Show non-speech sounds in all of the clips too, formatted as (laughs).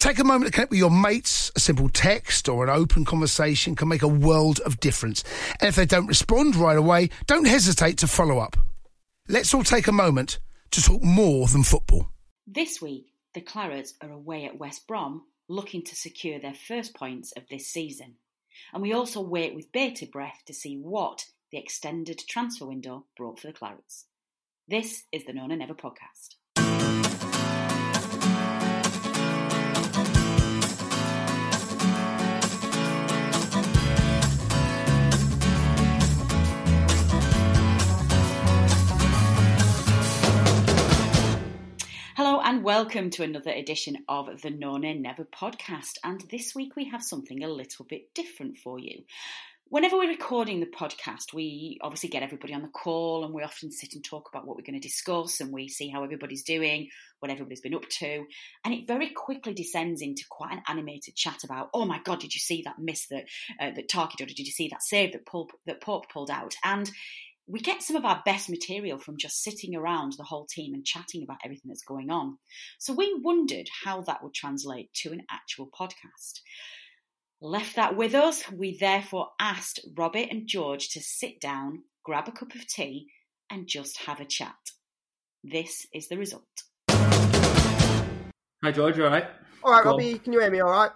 Take a moment to connect with your mates. A simple text or an open conversation can make a world of difference. And if they don't respond right away, don't hesitate to follow up. Let's all take a moment to talk more than football. This week, the Clarets are away at West Brom, looking to secure their first points of this season. And we also wait with bated breath to see what the extended transfer window brought for the Clarets. This is the No Nay Never podcast. Hello and welcome to another edition of the No Nay Never podcast. And this week we have something a little bit different for you. Whenever we're recording the podcast, we obviously get everybody on the call and we often sit and talk about what we're going to discuss and we see how everybody's doing, what everybody's been up to. And it very quickly descends into quite an animated chat about, oh my God, did you see that miss that, uh, that Tarky did? Did you see that save that, Pope, that Pope pulled out? And we get some of our best material from just sitting around the whole team and chatting about everything that's going on. So we wondered how that would translate to an actual podcast. Left that with us, we therefore asked Robert and George to sit down, grab a cup of tea, and just have a chat. This is the result. Hi George, you alright? Alright, Robbie, can you hear me alright?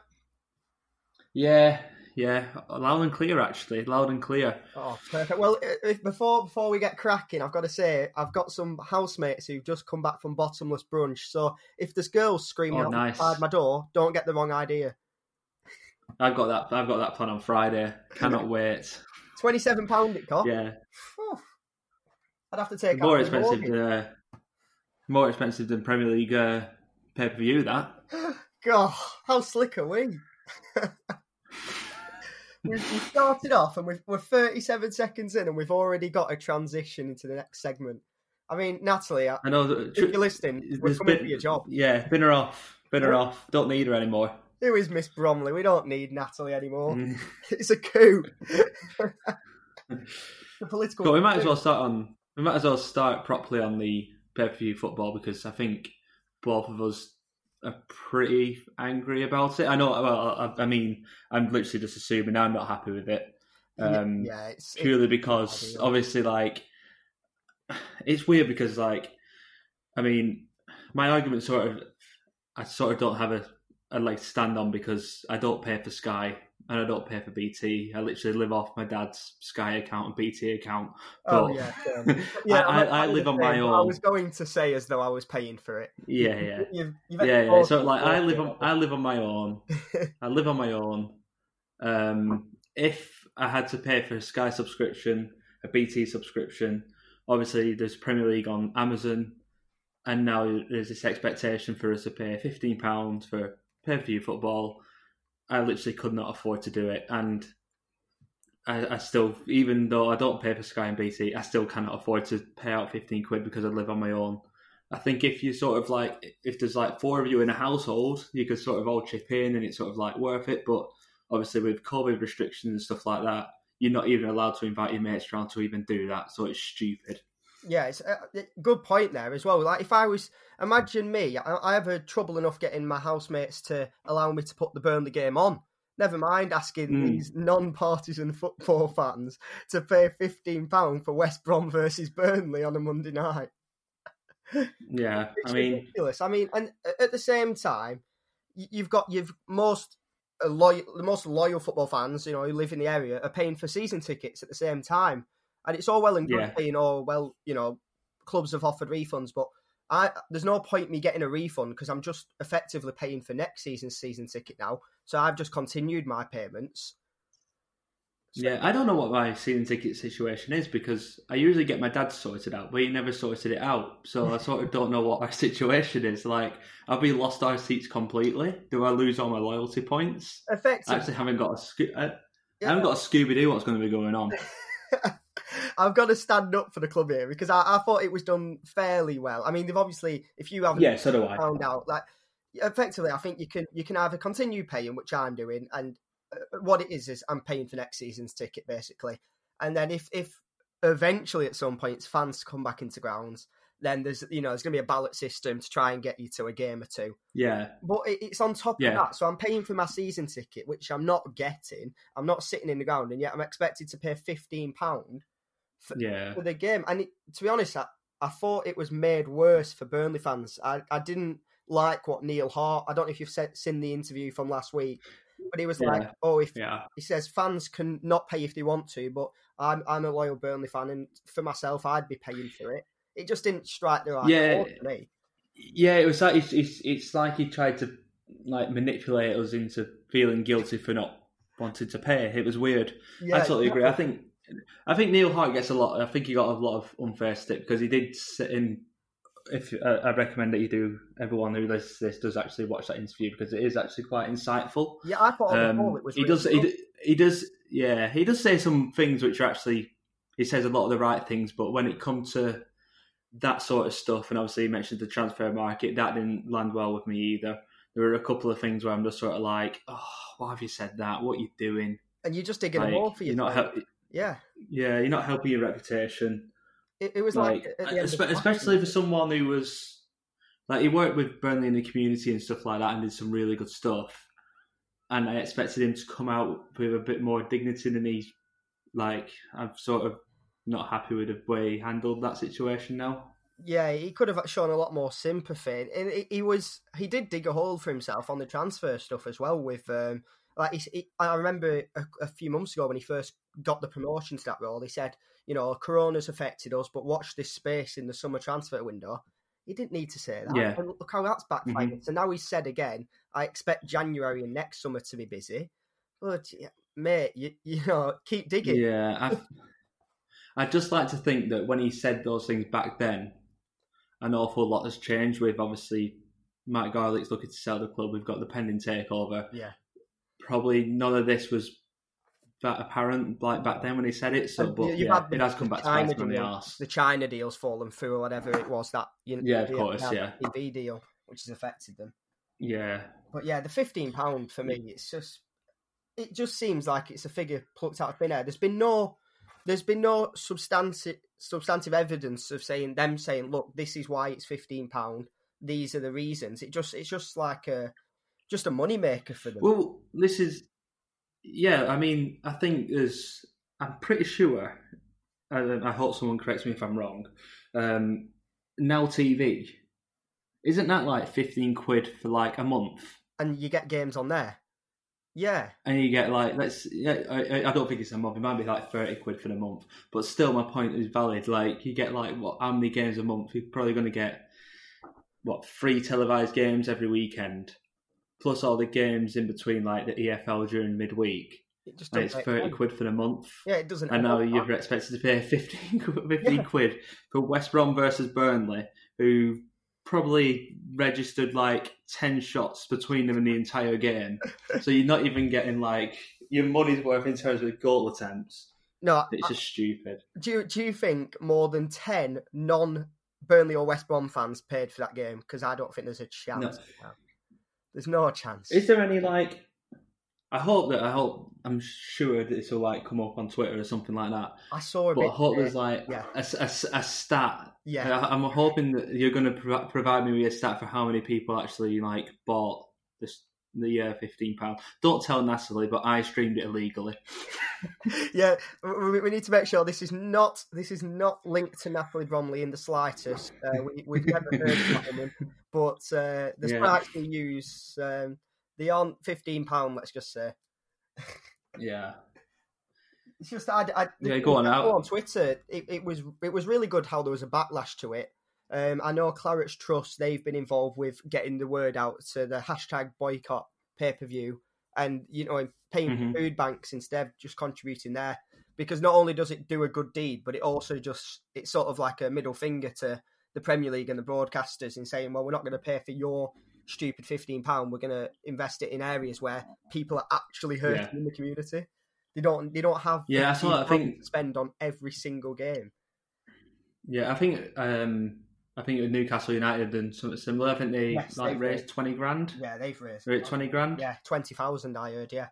Yeah, yeah, loud and clear actually, loud and clear. Oh, perfect. Well, if, before before we get cracking, I've got to say I've got some housemates who've just come back from bottomless brunch. So if there's girls screaming Oh, nice. outside my door, don't get the wrong idea. I've got that. I've got that plan on Friday. Cannot (laughs) wait. Twenty-seven pound it cost. Yeah, Phew. I'd have to take more expensive. mortgage. Uh, more expensive than Premier League uh, pay per view. That. (gasps) God, how slick are we? (laughs) we've, started off and we've, we're 37 seconds in and we've already got a transition into the next segment. I mean, Natalie, I- I know. That, if you're listening, we're coming been- for your job. Yeah, bin her off. Bin her off. Don't need her anymore. Who is Miss Bromley? We don't need Natalie anymore. Mm. (laughs) It's a coup. (laughs) the political. But we might as well start on. We might as well start properly on the pay per view football because I think both of us are pretty angry about it. I know. Well, I, I mean, I'm literally just assuming I'm not happy with it. Um, yeah, it's purely it's because obviously, like, it's weird because, like, I mean, my argument sort of, I sort of don't have a, a to stand on because I don't pay for Sky and I don't pay for BT. I literally live off my dad's Sky account and BT account. Oh yeah, (laughs) um, yeah. I- I'm- I live on my own. I was going to say as though I was paying for it. Yeah, yeah. You've, you've yeah, yeah. So like, I live on, I live on my own. (laughs) I live on my own. Um, if I had to pay for a Sky subscription, a BT subscription, obviously there's Premier League on Amazon, and now there's this expectation for us to pay fifteen pounds for pay per view football. I literally could not afford to do it, and I, I still, even though I don't pay for Sky and BT, I still cannot afford to pay out fifteen quid because I live on my own. I think if you sort of like, if there's like four of you in a household, you could sort of all chip in, and it's sort of like worth it. But obviously, with COVID restrictions and stuff like that, you're not even allowed to invite your mates around to even do that. So it's stupid. Yeah, it's a a good point there as well. Like if I was, imagine me, I, I have a trouble enough getting my housemates to allow me to put the Burnley game on Never mind asking Mm. these non-partisan football fans to pay fifteen pound for West Brom versus Burnley on a Monday night. (laughs) Yeah, I mean, ridiculous. I mean, and at the same time, you've got you've most uh, loyal, the most loyal football fans, you know, who live in the area, are paying for season tickets at the same time, and it's all well and good Yeah. paying. Oh well, you know, clubs have offered refunds, but I there's no point me getting a refund because I'm just effectively paying for next season's season ticket now. So I've just continued my payments. yeah, I don't know what my season ticket situation is because I usually get my dad sorted out, but he never sorted it out. So I sort of don't know what my (laughs) situation is. Like, have we lost our seats completely? Do I lose all my loyalty points? Effectively. I actually haven't got a sco- I, I Yeah. haven't got a Scooby Doo. What's going to be going on? (laughs) I've got to stand up for the club here because I, I thought it was done fairly well. I mean, they've obviously, if you haven't Yeah, so do I. found out, like effectively, I think you can you can either continue paying, which I'm doing, and uh, what it is is I'm paying for next season's ticket basically, and then if if eventually at some point fans come back into grounds, then there's you know there's going to be a ballot system to try and get you to a game or two. Yeah, But it, it's on top Yeah. of that, so I'm paying for my season ticket, which I'm not getting. I'm not sitting in the ground, and yet I'm expected to pay fifteen pound yeah, for the game. And it, to be honest, I, I thought it was made worse for Burnley fans. I, I didn't like what Neil Hart. I don't know if you've se- seen the interview from last week, but he was Yeah. like, "Oh, if yeah. he says fans can not pay if they want to, but I'm I'm a loyal Burnley fan, and for myself, I'd be paying for it." It just didn't strike the right Yeah. chord for me. Yeah, it was like it's, it's, it's like he tried to like manipulate us into feeling guilty for not wanting to pay. It was weird. Yeah, I totally agree. I think I think Neil Hart gets a lot. I think he got a lot of unfair stick because he did sit in. If uh, I recommend that you do, everyone who listens to this does actually watch that interview because it is actually quite insightful. Yeah, I thought on the Um, it was. he really does. He, he does. Yeah, he does say some things which are actually. He says a lot of the right things, but when it comes to that sort of stuff, and obviously he mentioned the transfer market, that didn't land well with me either. There were a couple of things where I'm just sort of like, oh, why have you said that? What are you doing? and you're just digging a Like, hole for you're not yourself. Yeah, yeah, you're not helping your reputation. it, it was like, Like, at the end of espe- the especially for someone who was like he worked with Burnley in the community and stuff like that, and did some really good stuff. And I expected him to come out with a bit more dignity than he like. I'm sort of not happy with the way he handled that situation now. Yeah, he could have shown a lot more sympathy, and he, he was he did dig a hole for himself on the transfer stuff as well. With um, like he, he, I remember a, a few months ago when he first got the promotion to that role, he said, you know, Corona's affected us, but watch this space in the summer transfer window. He didn't need to say that. Yeah. And look how that's backfired. Mm-hmm. So now he's said again, I expect January and next summer to be busy. But mate, you you know, keep digging. Yeah, I, I'd just like to think that when he said those things back then, an awful lot has changed. With obviously Mike Garlick's looking to sell the club. We've got the pending takeover. Yeah. Probably none of this was that apparent like back then when he said it. So, but yeah, the- it has come back to bite China him on the arse. The China deal's fallen through, or whatever it was that you know, Yeah, of course, yeah. TV deal, which has affected them. Yeah, But yeah, the fifteen pound for me, it's just it just seems like it's a figure plucked out of thin air. There's been no there's been no substantive substantive evidence of saying them saying, look, this is why it's fifteen pound. These are the reasons. It just it's just like a just a money maker for them. Well, this is yeah. I mean, I think there's. I'm pretty sure. And I hope someone corrects me if I'm wrong. Um, now TV, isn't that like 15 quid for like a month? and you get games on there. Yeah, And you get like let's yeah. I, I don't think it's a month. It might be like 30 quid for the month. But still, my point is valid. Like you get like what? How many games a month? You're probably going to get what three televised games every weekend, plus all the games in between, like the EFL during midweek. it just And it's 30 sense. quid for the month. Yeah, it doesn't. And now you're expected to pay 15, 15 Yeah. quid for West Brom versus Burnley, who probably registered like 10 shots between them in the entire game. (laughs) so you're not even getting like your money's worth in terms of goal attempts. no. It's just stupid. Do you, do you think more than ten non Burnley or West Brom fans paid for that game? Because I don't think there's a chance. There's no chance. Is there any like. I hope that I hope I'm sure that will like come up on Twitter or something like that. I saw a But bit. I hope there's like yeah. a, a, a stat yeah, I- I'm hoping that you're going to pro- provide me with a stat for how many people actually like bought this the uh, fifteen pound. Don't tell Natalie, but I streamed it illegally. (laughs) yeah, we, we, need to make sure this is not this is not linked to Natalie Bromley in the slightest. Uh, we, have never heard of that woman, but uh, the yeah. sprites use um, they aren't fifteen pound. Let's just say. yeah. It's just I, I yeah, go on out on Twitter. It, it was it was really good how there was a backlash to it. Um, I know Claret's Trust they've been involved with getting the word out to the hashtag boycott pay per view, and you know paying mm-hmm. food banks instead, of just contributing there because not only does it do a good deed, but it also just it's sort of like a middle finger to the Premier League and the broadcasters in saying, well, we're not going to pay for your stupid fifteen pound. We're going to invest it in areas where people are actually hurting yeah. in the community. They don't. They don't have. Yeah, that's what I think. Spend on every single game. Yeah, I think. um I think it was Newcastle United and something similar. I think they yes, like raised, raised twenty grand. Yeah, they've raised. Raised twenty grand. Yeah, twenty thousand. I heard. Yeah.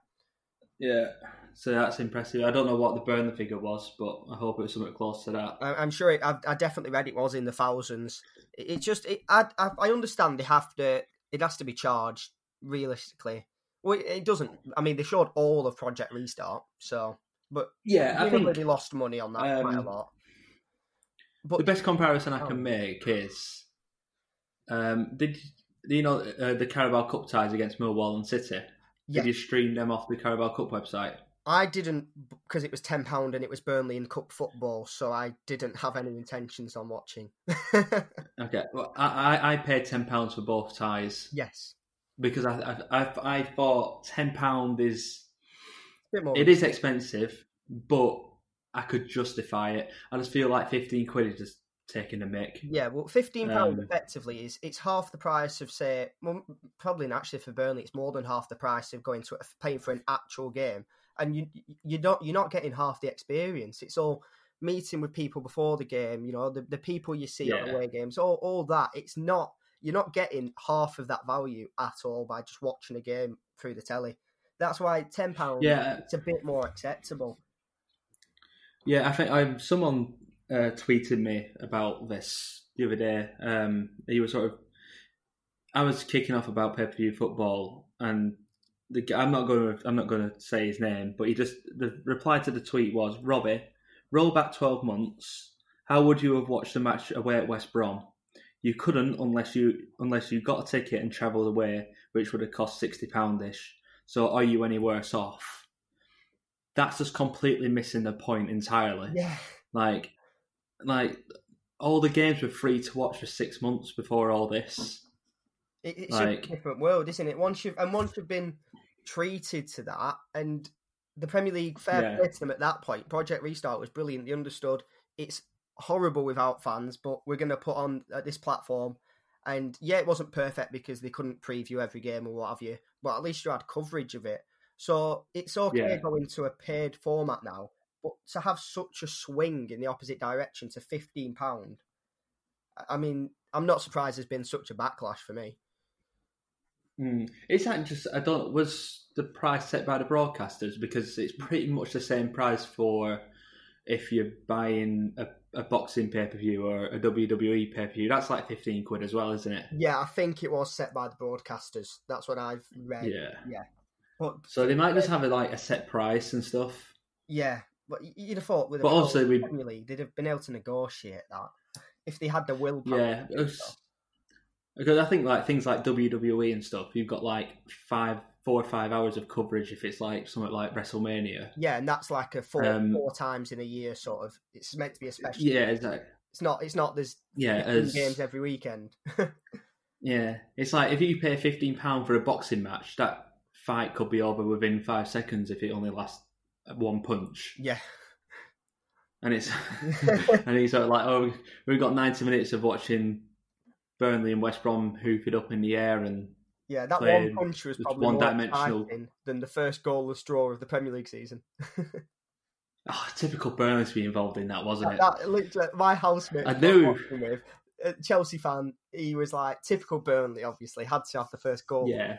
Yeah, so that's impressive. I don't know what the Burnley figure was, but I hope it was something close to that. I, am sure. It, I, I, definitely read it was in the thousands. It, it just. It, I, I, I understand they have to. It has to be charged realistically. Well, it doesn't. I mean, they showed all of Project Restart, so. But yeah, I think they lost money on that um, quite a um, lot. But the best comparison I can oh. make is, um, did you know uh, the Carabao Cup ties against Millwall and City? Yeah. Did you stream them off the Carabao Cup website? I didn't because it was ten pound and it was Burnley in cup football, so I didn't have any intentions on watching. (laughs) okay, well, I I paid ten pounds for both ties. Yes, because I I I, I thought ten pound is it is expensive, but I could justify it. I just feel like fifteen quid is just taking a mick. Yeah, well, fifteen pound um, effectively is it's half the price of say, well, probably actually for Burnley, it's more than half the price of going to paying for an actual game, and you you don't you're not getting half the experience. It's all meeting with people before the game, you know, the, the people you see yeah. on away games, all all that. It's not you're not getting half of that value at all by just watching a game through the telly. That's why ten pound yeah. it's a bit more acceptable. Yeah, I think I'm someone uh, tweeted me about this the other day. Um, he was sort of, I was kicking off about pay per view football, and the, I'm not going to I'm not going to say his name, but he just the reply to the tweet was Robbie, roll back 12 months. How would you have watched the match away at West Brom? You couldn't unless you unless you got a ticket and travelled away, which would have cost sixty poundish. So are you any worse off? That's just completely missing the point entirely. Yeah. Like like all the games were free to watch for six months before all this. It, it's like, a different world, isn't it? Once you've and once you've been treated to that, and the Premier League fair yeah. play to them at that point. Project Restart was brilliant. They understood it's horrible without fans, but we're going to put on uh, this platform. And yeah, it wasn't perfect because they couldn't preview every game or what have you, but at least you had coverage of it. So it's okay yeah. going to a paid format now but to have such a swing in the opposite direction to fifteen pound, I mean, I'm not surprised there's been such a backlash for me. Mm. Is that just I don't was the price set by the broadcasters because it's pretty much the same price for if you're buying a, a boxing pay per view or a WWE pay per view. That's like fifteen quid as well, isn't it? Yeah, I think it was set by the broadcasters. That's what I've read. Yeah, yeah. But so they might just have a, like a set price and stuff. Yeah, but you'd have thought with but also we really they'd have been able to negotiate that if they had the will. Yeah, because I think like things like WWE and stuff, you've got like five, four or five hours of coverage if it's like something like WrestleMania. Yeah, and that's like a four um, four times in a year sort of. It's meant to be a special. Yeah, exactly. It's not. It's not. There's yeah as, games every weekend. (laughs) yeah, it's like if you pay fifteen pound for a boxing match, that fight could be over within five seconds if it only lasts one punch. Yeah. And it's (laughs) (laughs) and he's sort of like, oh, we've got ninety minutes of watching Burnley and West Brom hoop it up in the air and yeah, that one punch was probably one dimensional than the first goalless draw of the Premier League season. oh, (laughs) typical Burnley to be involved in that, wasn't it? That, literally, my housemate, I knew. With, Chelsea fan, he was like typical Burnley. Obviously, had to have the first goal. Yeah,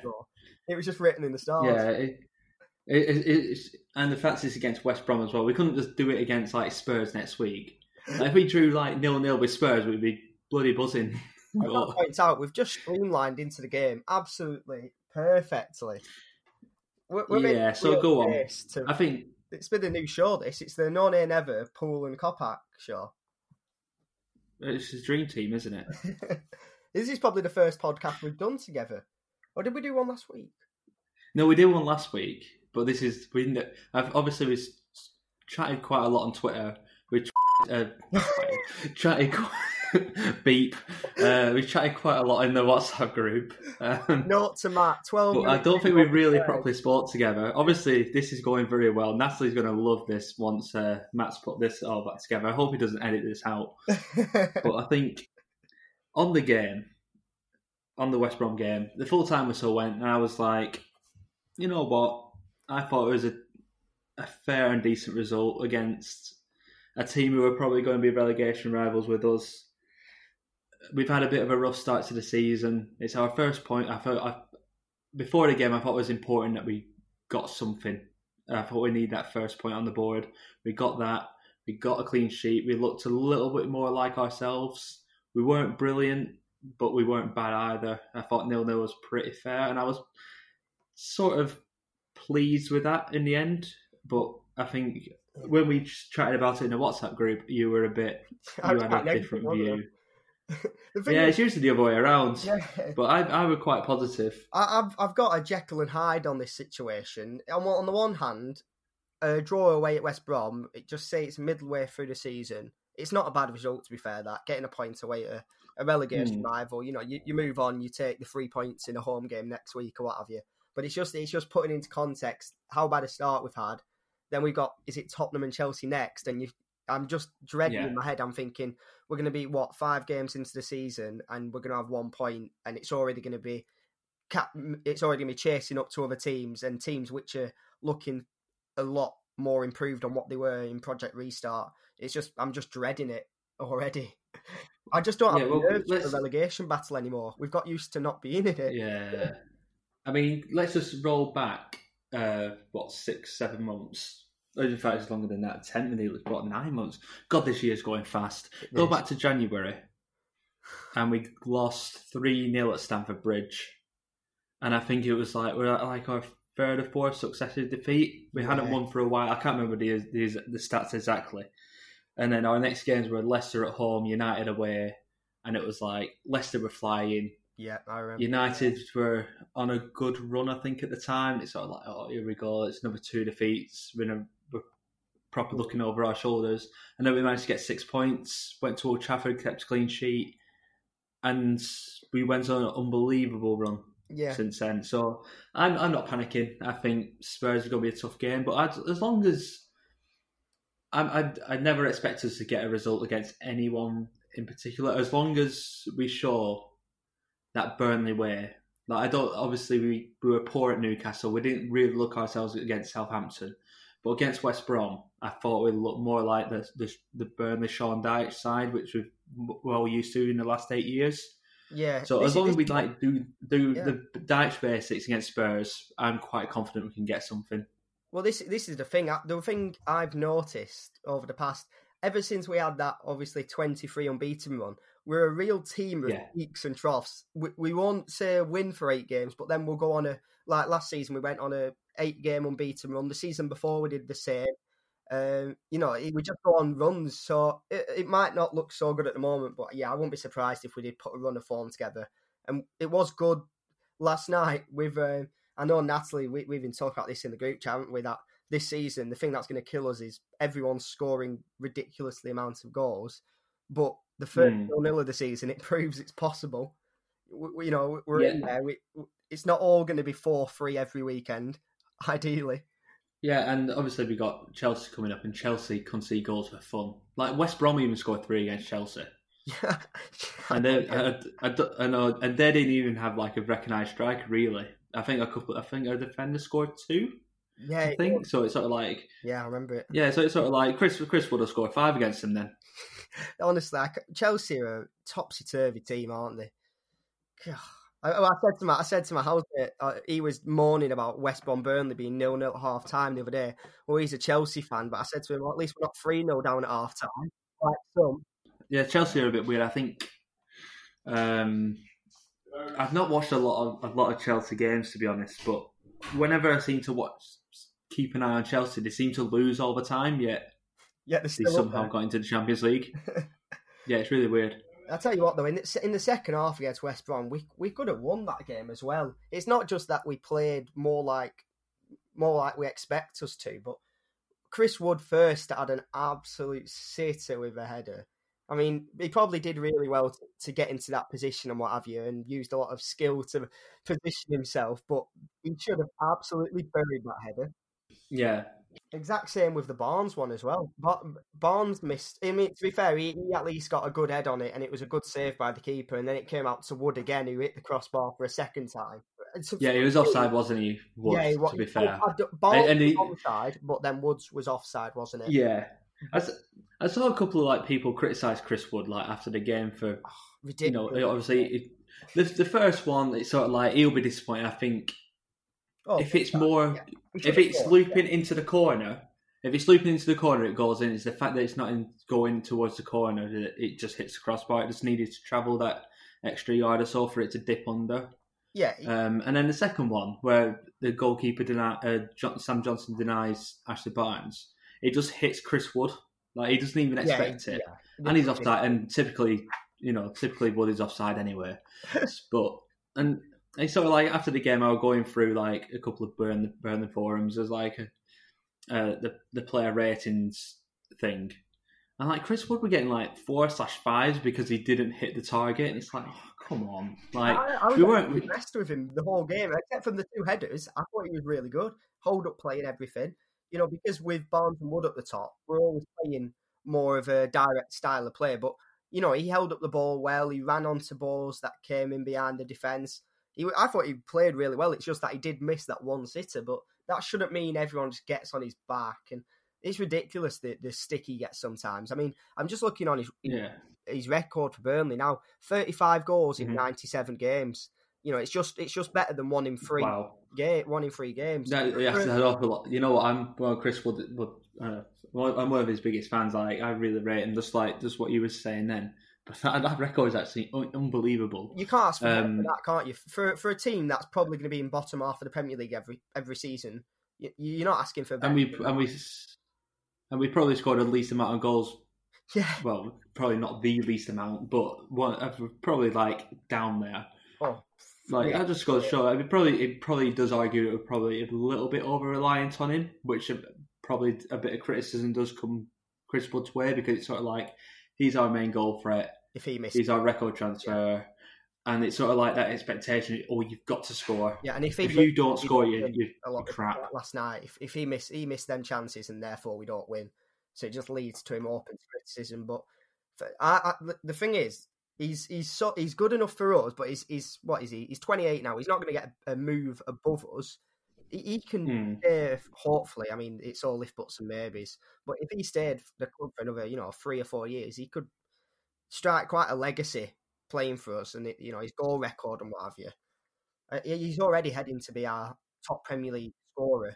it was just written in the stars. Yeah, it, it, and the fact is against West Brom as well. We couldn't just do it against like Spurs next week. Like, if we drew like nil nil with Spurs, we'd be bloody buzzing. (laughs) That points out we've just streamlined into the game absolutely perfectly. We're, we're Yeah, so go on. to- I think it's been the new show. This it's the No Nay Never Pool and Copac show. It's his dream team, isn't it? (laughs) this is probably the first podcast we've done together. Or did we do one last week? No, we did one last week, but this is we. I've obviously we chatted quite a lot on Twitter. We uh, (laughs) chatted qu- (laughs) beep. Uh, we chatted quite a lot in the WhatsApp group. Um, Note to Matt, twelve. But I don't think we before really the properly spoke together. Obviously, this is going very well. Natalie's going to love this once uh, Matt's put this all back together. I hope he doesn't edit this out. (laughs) But I think on the game, on the West Brom game, the full time whistle went, and I was like, you know what? I thought it was a, a fair and decent result against a team who are probably going to be relegation rivals with us. We've had a bit of a rough start to the season. It's our first point. I thought I, before the game, I thought it was important that we got something. I thought we need that first point on the board. We got that. We got a clean sheet. We looked a little bit more like ourselves. We weren't brilliant, but we weren't bad either. I thought nil nil was pretty fair, and I was sort of pleased with that in the end. But I think when we chatted about it in the WhatsApp group, you were a bit you had a different view. Yeah, it's usually the other way around. yeah, But I, I was quite positive. I, I've I've got a Jekyll and Hyde on this situation. On, on the one hand, a draw away at West Brom, it just say it's midway through the season. It's not a bad result to be fair. That getting a point away at a, relegation Hmm. rival, you know, you, you move on, you take the three points in a home game next week or what have you. But it's just it's just putting into context how bad a start we've had. Then we've got is it Tottenham and Chelsea next, and you. I'm just dreading Yeah. in my head. I'm thinking we're going to be what five games into the season, and we're going to have one point, and it's already going to be cap, it's already going to be chasing up to other teams and teams which are looking a lot more improved on what they were in Project Restart. It's just I'm just dreading it already. I just don't have Yeah, well, the nerves for the relegation battle anymore. We've got used to not being in it. Yeah. I mean, let's just roll back, uh, what, six, seven months? Oh, In fact, it's longer than that. Ten, nearly, what, nine months? God, this year's going fast. Go is. back to January, and we lost 3 0 at Stamford Bridge. And I think it was like, we're at like our third or fourth successive defeat. We hadn't won for a while. I can't remember the, the, the stats exactly. And then our next games were Leicester at home, United away, and it was like Leicester were flying, Yeah, I remember. United were on a good run, I think, at the time. It's sort of like, oh, here we go. It's number two defeats. We're, in a, proper looking over our shoulders. And then we managed to get six points, went to Old Trafford, kept a clean sheet, and we went on an unbelievable run Yeah, since then. So I'm, I'm not panicking. I think Spurs are going to be a tough game. But I'd, as long as. I'm, I'd, I'd never expect us to get a result against anyone in particular. As long as we show that Burnley way. Like I don't. Obviously, we, we were poor at Newcastle. We didn't really look ourselves against Southampton, but against West Brom, I thought we looked more like the the, the Burnley Sean Dyche side, which we've well used to in the last eight years. yeah. So This as long as we like do do Yeah. the Dyche basics against Spurs, I'm quite confident we can get something. Well, this this is the thing. The thing I've noticed over the past, ever since we had that obviously twenty three unbeaten run, we're a real team of Yeah. peaks and troughs. We, we won't say win for eight games, but then we'll go on a like last season we went on a eight game unbeaten run. The season before we did the same. Um, you know, it- we just go on runs, so it, it might not look so good at the moment, but yeah, I wouldn't be surprised if we did put a run of form together. And it was good last night with. Um, I know Natalie, we, we've been talking about this in the group chat, haven't we? That this season, the thing that's going to kill us is everyone scoring ridiculously amounts of goals. But the first Hmm. nil of the season, it (laughs) proves it's possible. We, we- you know, we're in Yeah. there. We, it's not all going to be four three every weekend, (laughs) ideally. Yeah, and obviously we got Chelsea coming up, and Chelsea concede goals for fun. Like West Brom even scored three against Chelsea, Yeah, (laughs) and they I, I, I know, and they didn't even have like a recognised striker really. I think a couple. I think a defender scored two. yeah, I think was. so. It's sort of like yeah. I remember it. yeah. So it's sort of like Chris. Chris would have scored five against them then. (laughs) Honestly, Chelsea are a topsy turvy team, aren't they? God. I, I said to my, I said to my housemate, uh, he was moaning about West Brom Burnley being nil nil at half time the other day. Well, he's a Chelsea fan, but I said to him, well, at least we're not three 0 down at half time. Like some, Yeah, Chelsea are a bit weird. I think um, I've not watched a lot of a lot of Chelsea games to be honest, but whenever I seem to watch, keep an eye on Chelsea, they seem to lose all the time. Yet Yeah, they somehow got into the Champions League. (laughs) yeah, it's really weird. I tell you what, though, in the, in the second half against West Brom, we we could have won that game as well. It's not just that we played more like more like we expect us to, but Chris Wood first had an absolute sitter with a header. I mean, he probably did really well to, to get into that position and what have you, and used a lot of skill to position himself. But he should have absolutely buried that header. Yeah, Exact same with the Barnes one as well. Ba- Barnes missed. I mean, to be fair, he, he at least got a good head on it, and it was a good save by the keeper. And then it came out to Wood again, who hit the crossbar for a second time. To- yeah, he was offside, wasn't he? Woods, yeah, he wa- to be fair. I d- Barnes And he- was onside, but then Woods was offside, wasn't it? Yeah, I saw a couple of like people criticise Chris Wood like after the game for ah, you Ridiculous. know obviously it, the the first one it's sort of like he'll be disappointed. I think Oh, if it's more He if it's looping into the corner, if it's looping into the corner, it goes in. It's the fact that it's not in, going towards the corner that it just hits the crossbar. It just needed to travel that extra yard or so for it to dip under. Yeah, Um, and then the second one, where the goalkeeper deny, uh, John, Sam Johnstone denies Ashley Barnes, it just hits Chris Wood. Like he doesn't even yeah, expect it, yeah. and he's offside. And typically, you know, typically Wood is offside anyway. (laughs) but and sort of like after the game, I was going through like a couple of burn the burn the forums. There's like a, uh, the the player ratings thing. And like Chris Wood, we're getting like four slash fives because he didn't hit the target, and it's like, oh, come on, like I, I was we weren't. impressed with him the whole game, except from the two headers. I thought he was really good. Hold up play and everything. You know, because with Barnes and Wood at the top, we're always playing more of a direct style of play. But you know, he held up the ball well. He ran onto balls that came in behind the defence. He, I thought he played really well. It's just that he did miss that one sitter, but that shouldn't mean everyone just gets on his back. And it's ridiculous the the stick he gets sometimes. I mean, I'm just looking on his Yeah, his record for Burnley now 35 goals in Mhm. 97 games you know it's just it's just better than one in three wow. one in three games That, yeah, that's an awful lot. You know what? I'm well, Chris. Wood uh, well, I'm one of his biggest fans. Like I really rate him. Just like just what you were saying then. But (laughs) that, that record is actually un- unbelievable. you can't ask for, Um, than that can't you for for a team that's probably going to be in bottom half of the Premier League every every season you, you're not asking for And we and we and we probably scored the least amount of goals. (laughs) yeah Well, probably not the least amount, but one uh, probably like down there. oh Like Yeah. that just got to show. I mean, probably it probably does argue it was probably a little bit over reliant on him, which uh, probably a bit of criticism does come Chris Wood's way because it's sort of like he's our main goal threat. if he missed he's our record transfer, and it's sort of like that expectation. Oh, you've got to score. yeah and if, he If you don't score, you you a lot crap. like last night if, if he missed he missed them chances and therefore we don't win so it just leads to him open to criticism but for, I, I, the thing is he's he's so he's good enough for us but he's he's what is he he's 28 now he's not going to get a, a move above us he, he can Hmm. stay hopefully i mean it's all if buts and maybes but if he stayed for the club for another you know three or four years he could strike quite a legacy playing for us and it, you know his goal record and what have you uh, he's already heading to be our top Premier League scorer.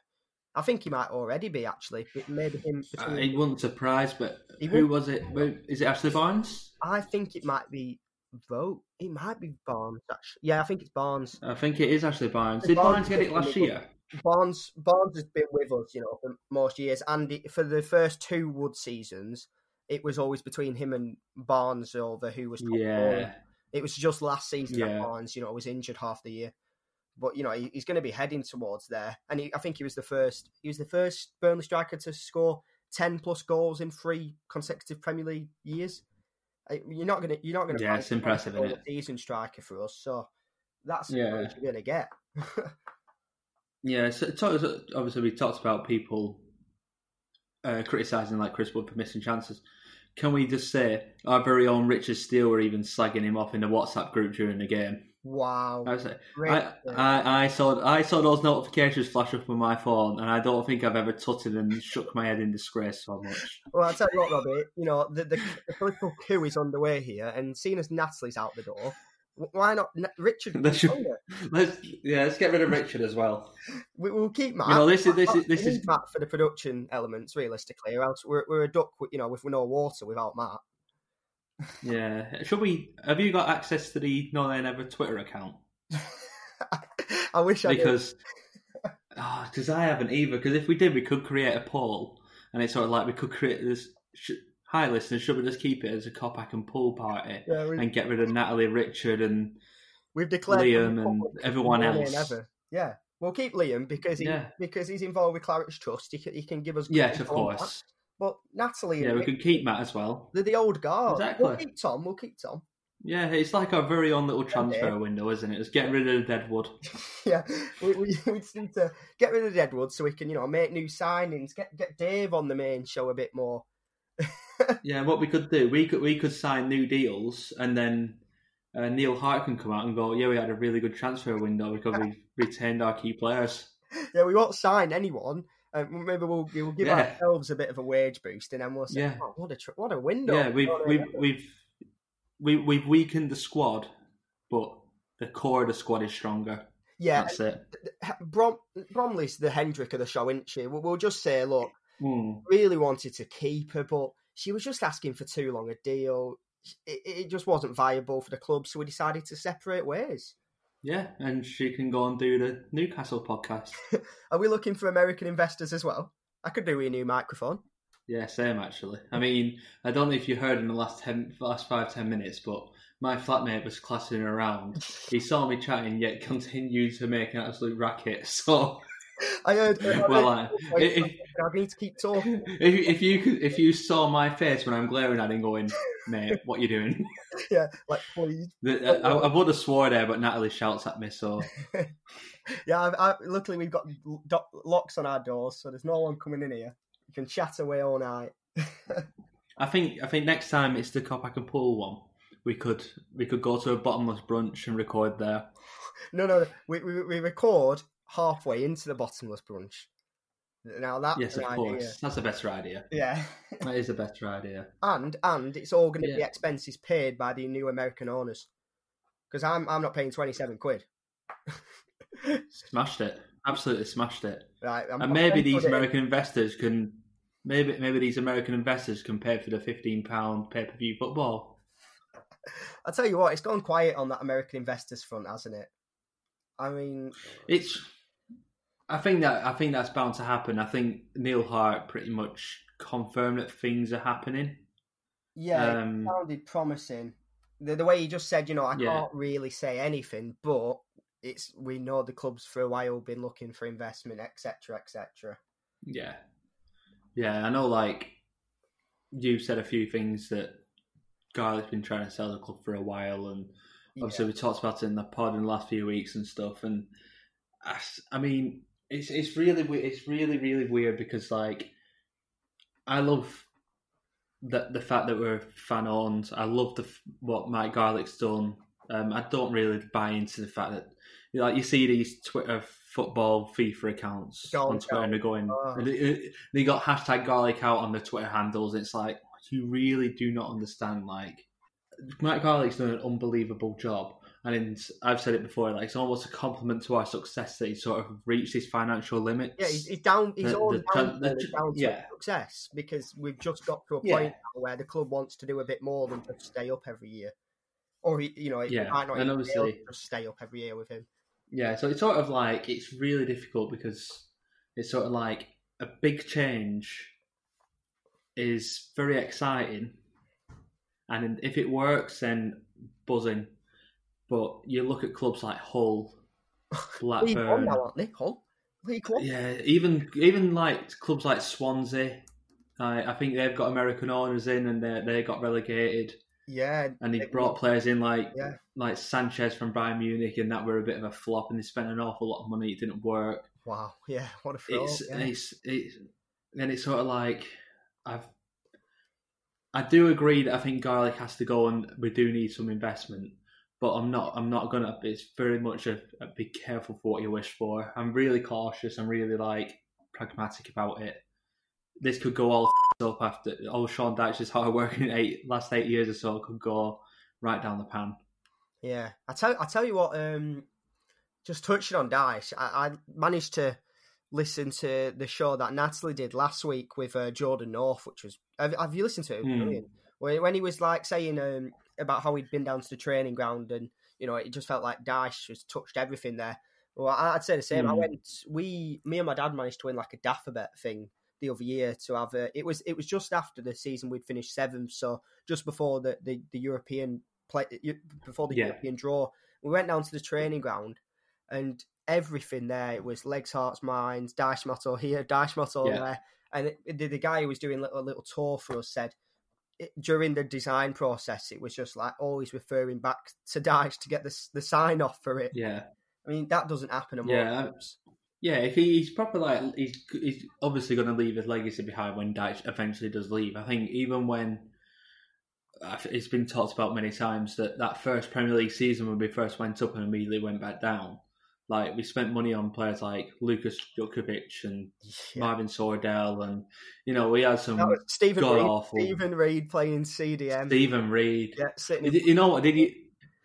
I think he might already be actually. but Maybe him. Uh, Between, It wasn't surprised, but He who was it? Is it Ashley Barnes? I think it might be vote. It might be Barnes. Actually, yeah, I think it's Barnes. I think it is Ashley Barnes. Did Barnes Barnes get it last year? Barnes. Barnes has been with us, you know, for most years, and for the first two Wood seasons, it was always between him and Barnes over who was. Yeah, It was just last season that Barnes, you know, was injured half the year. But you know he, he's going to be heading towards there, and he, I think he was the first. He was the first Burnley striker to score ten plus goals in three consecutive Premier League years. You're not going to. You're not going to. Yeah, it's impressive, isn't it? Season striker for us, so that's Yeah. what you're going to get. (laughs) yeah. So, so obviously, we talked about people uh, criticizing like Chris Wood for missing chances. Can we just say our very own Richard Steele were even slagging him off in the WhatsApp group during the game? wow, I like, I. I, I saw I saw those notifications flash up on my phone, and I don't think I've ever tutted and shook my head in disgrace so much. Well, I'll tell you what, Robbie, you know, the, the, the political coup is underway here, and seeing as Natalie's out the door, why not Richard? (laughs) They longer? Let's yeah, let's get rid of Richard as well. We, we'll keep Matt. You know, this is- this is- this is- Matt for the production elements, realistically, or else we're, we're a duck, you know, with no water without Matt. (laughs) Yeah. Should we? Have you got access to the No Nay Never Twitter account? (laughs) I wish I did. Because ah, because I haven't either. Because if we did, we could create a poll, and it's sort of like we could create this. Hi, listeners. Should we just keep it as a Copac and Pool party Yeah, we- and get rid of Natalie, Richard, and We've declared Liam and everyone else. never. Yeah, we'll keep Liam because he Yeah. because he's involved with Claret's Trust. He can, he can give us yes, of on that. course. But Natalie, Yeah, and we could keep Matt as well. they're the old guard. Exactly. We'll keep Tom. We'll keep Tom. Yeah, it's like our very own little transfer Yeah. window, isn't it? It's getting rid of the Deadwood. (laughs) yeah, we, we, (laughs) we just need to get rid of the Deadwood so we can, you know, make new signings. Get get Dave on the main show a bit more. Yeah, what we could do, we could we could sign new deals, and then uh, Neil Hart can come out and go, "Yeah, we had a really good transfer window because we retained our key players." Yeah, we won't sign anyone. Uh, maybe we'll we'll give Yeah. ourselves a bit of a wage boost, and then we'll say, Yeah. oh, "What a tr- what a window!" Yeah, we've we've we've we, we've weakened the squad, but the core of the squad is stronger. yeah. That's it. Brom- Bromley's the Hendrick of the show, isn't she? We'll, we'll just say, look, Hmm. really wanted to keep her, but she was just asking for too long a deal. It, it just wasn't viable for the club, so we decided to separate ways. Yeah, and she can go and do the Newcastle podcast. (laughs) Are we looking for American investors as well? I could do with a new microphone. Yeah, same actually. I mean, I don't know if you heard in the last ten, last five ten minutes, but my flatmate was classing around. (laughs) He saw me chatting, yet continued to make an absolute racket. (laughs) So, I heard. well, I, uh, if, I need to keep talking. (laughs) if if you could, if you saw my face when I'm glaring at him, going, "Mate, what you doing?" (laughs) yeah, like please. The- uh, I, I would have swore there, but Natalie shouts at me, so (laughs) Yeah, I, luckily we've got locks on our doors, so there's no one coming in here. You can chat away all night. I think I think next time it's the cop I can pull one. We could we could go to a bottomless brunch and record there. No, no, no. We, we we record halfway into the bottomless brunch. Now that's Yes, of idea. course. That's a better idea. Yeah, (laughs) That is a better idea. and and it's all going to be expenses paid by the new American owners because I'm I'm not paying twenty seven quid. (laughs) Smashed it. Absolutely smashed it. Right, I'm, And maybe these. American investors can maybe maybe these American investors can pay for the fifteen pound pay per view football. I tell you what, it's gone quiet on that American investors front, hasn't it? I mean, It's I think that I think that's bound to happen. I think Neil Hart pretty much confirmed that things are happening. yeah, Um, it sounded promising. The, the way he just said, you know, I Yeah. can't really say anything, but it's we know the clubs for a while been looking for investment, etc., etc. Yeah. Yeah, I know like you said a few things that Garlick's been trying to sell the club for a while and obviously we talked about it in the pod in the last few weeks and stuff and I, I mean it's it's really it's really really weird because like I love the the fact that we're fan owned. I love the what Mike Garlick's done. Um, I don't really buy into the fact that you know, like you see these Twitter football FIFA accounts Garlick on Twitter and they're going Oh. and they, they got hashtag Garlick out on their Twitter handles. It's like you really do not understand like Mike Garlick's done an unbelievable job. And I've said it before, like it's almost a compliment to our success that he sort of reached his financial limits. Yeah, he's, he's down. He's The- all the down, tran- the down to yeah. success because we've just got to a Yeah. point now where the club wants to do a bit more than just stay up every year, or you know, it Yeah, might not and even be able obviously- just stay up every year with him. Yeah, so it's sort of like it's really difficult because it's sort of like a big change is very exciting, and if it works, then buzzing. But you look at clubs like Hull, (laughs) Blackburn, now, aren't they? Hull, League One. yeah, even even like clubs like Swansea. I I think they've got American owners in, and they they got relegated, Yeah, and they they- brought players in like Yeah. like Sanches from Bayern Munich, and that were a bit of a flop, and they spent an awful lot of money. It didn't work. Wow. Yeah. What a throw. it's yeah. it's it's and it's sort of like I've I do agree that I think Garlick has to go and we do need some investment, but I'm not I'm not gonna. It's very much a, a be careful for what you wish for. I'm really cautious. I'm really like pragmatic about it. This could go all (laughs) up after all Sean Dyche's hard work in eight last eight years or so could go right down the pan. Yeah, I tell I tell you what. Um, just touching on Dyche, I, I managed to listen to the show that Natalie did last week with uh, Jordan North, which was have, have you listened to it? It was. Brilliant. When when he was like saying um, about how he'd been down to the training ground and you know it just felt like Dyche has touched everything there. Well, I'd say the same. I Mm. went. We, me and my dad managed to win like a Dafabet thing the other year to have a. It was it was just after the season we'd finished seventh, so just before the the, the European play before the Yeah. European draw. We went down to the training ground, and everything there it was legs, hearts, minds, Dyche motto here, Dyche motto Yeah. there, and it, the, the guy who was doing a little, little tour for us said. It, during the design process, it was just like always referring back to Dyche to get the the sign off for it. Yeah, I mean, that doesn't happen. At Yeah, yeah. If he, he's proper like he's he's obviously going to leave his legacy behind when Dyche eventually does leave. I think even when it's been talked about many times that that first Premier League season when we first went up and immediately went back down. Like we spent money on players like Lukas Jutkiewicz and Yeah. Marvin Sordell, and you know we had some Stephen god Reed. awful Steven Reid playing CDM. Steven Reid. Yeah, sitting in You know what? Did he?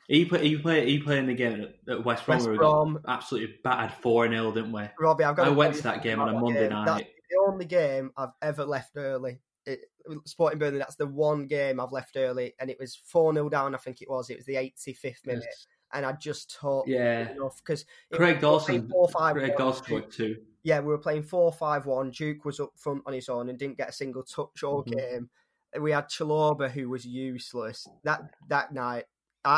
He play, he played he played in the game at, West Brom. West we Brom. absolutely battered four 0 didn't we? Robbie. I've got. I to went to that game on a Monday game. night. That's the only game I've ever left early. It, Sporting Burnley. That's the one game I've left early, and it was four 0 down. I think it was. It was the 85th minute, and I just thought Yeah. enough because Craig Dawson. Four five. Craig Dawson two. yeah, we were playing four five one. Duke was up front on his own and didn't get a single touch all Mhm. game. We had Chalobah who was useless that that night. I,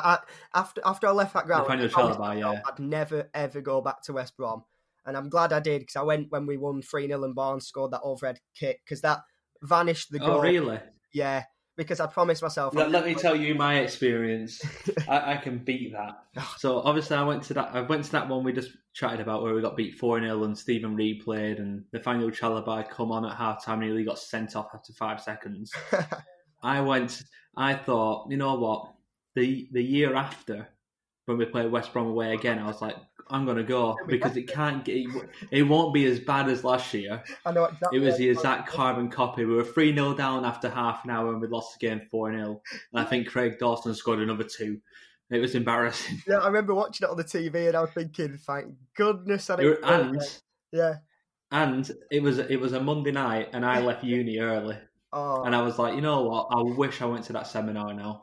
I after after I left that ground, I Chalobah, yeah. I'd never ever go back to West Brom, and I'm glad I did because I went when we won three 0 and Barnes scored that overhead kick because that vanished the goal. Oh, really? Yeah, because I promised myself. Let, let me tell you my experience. (laughs) I, I can beat that. Oh. So obviously, I went to that. I went to that one we just chatted about where we got beat four 0 and Steven Reid played, and Nathaniel Chalobah come on at half time and nearly got sent off after five seconds. (laughs) I went. I thought, you know what? The the year after, when we played West Brom away again, I was like, I'm gonna go because it can't get. It won't be as bad as last year. I know exactly It was the exact carbon copy. We were 3 0 down after half an hour and we lost the game 4 0. And I think Craig Dawson scored another two. It was embarrassing. Yeah, I remember watching it on the TV and I was thinking, thank goodness I didn't. and yeah. and it was it was a Monday night and I left uni early. Oh, And I was like, you know what? I wish I went to that seminar now.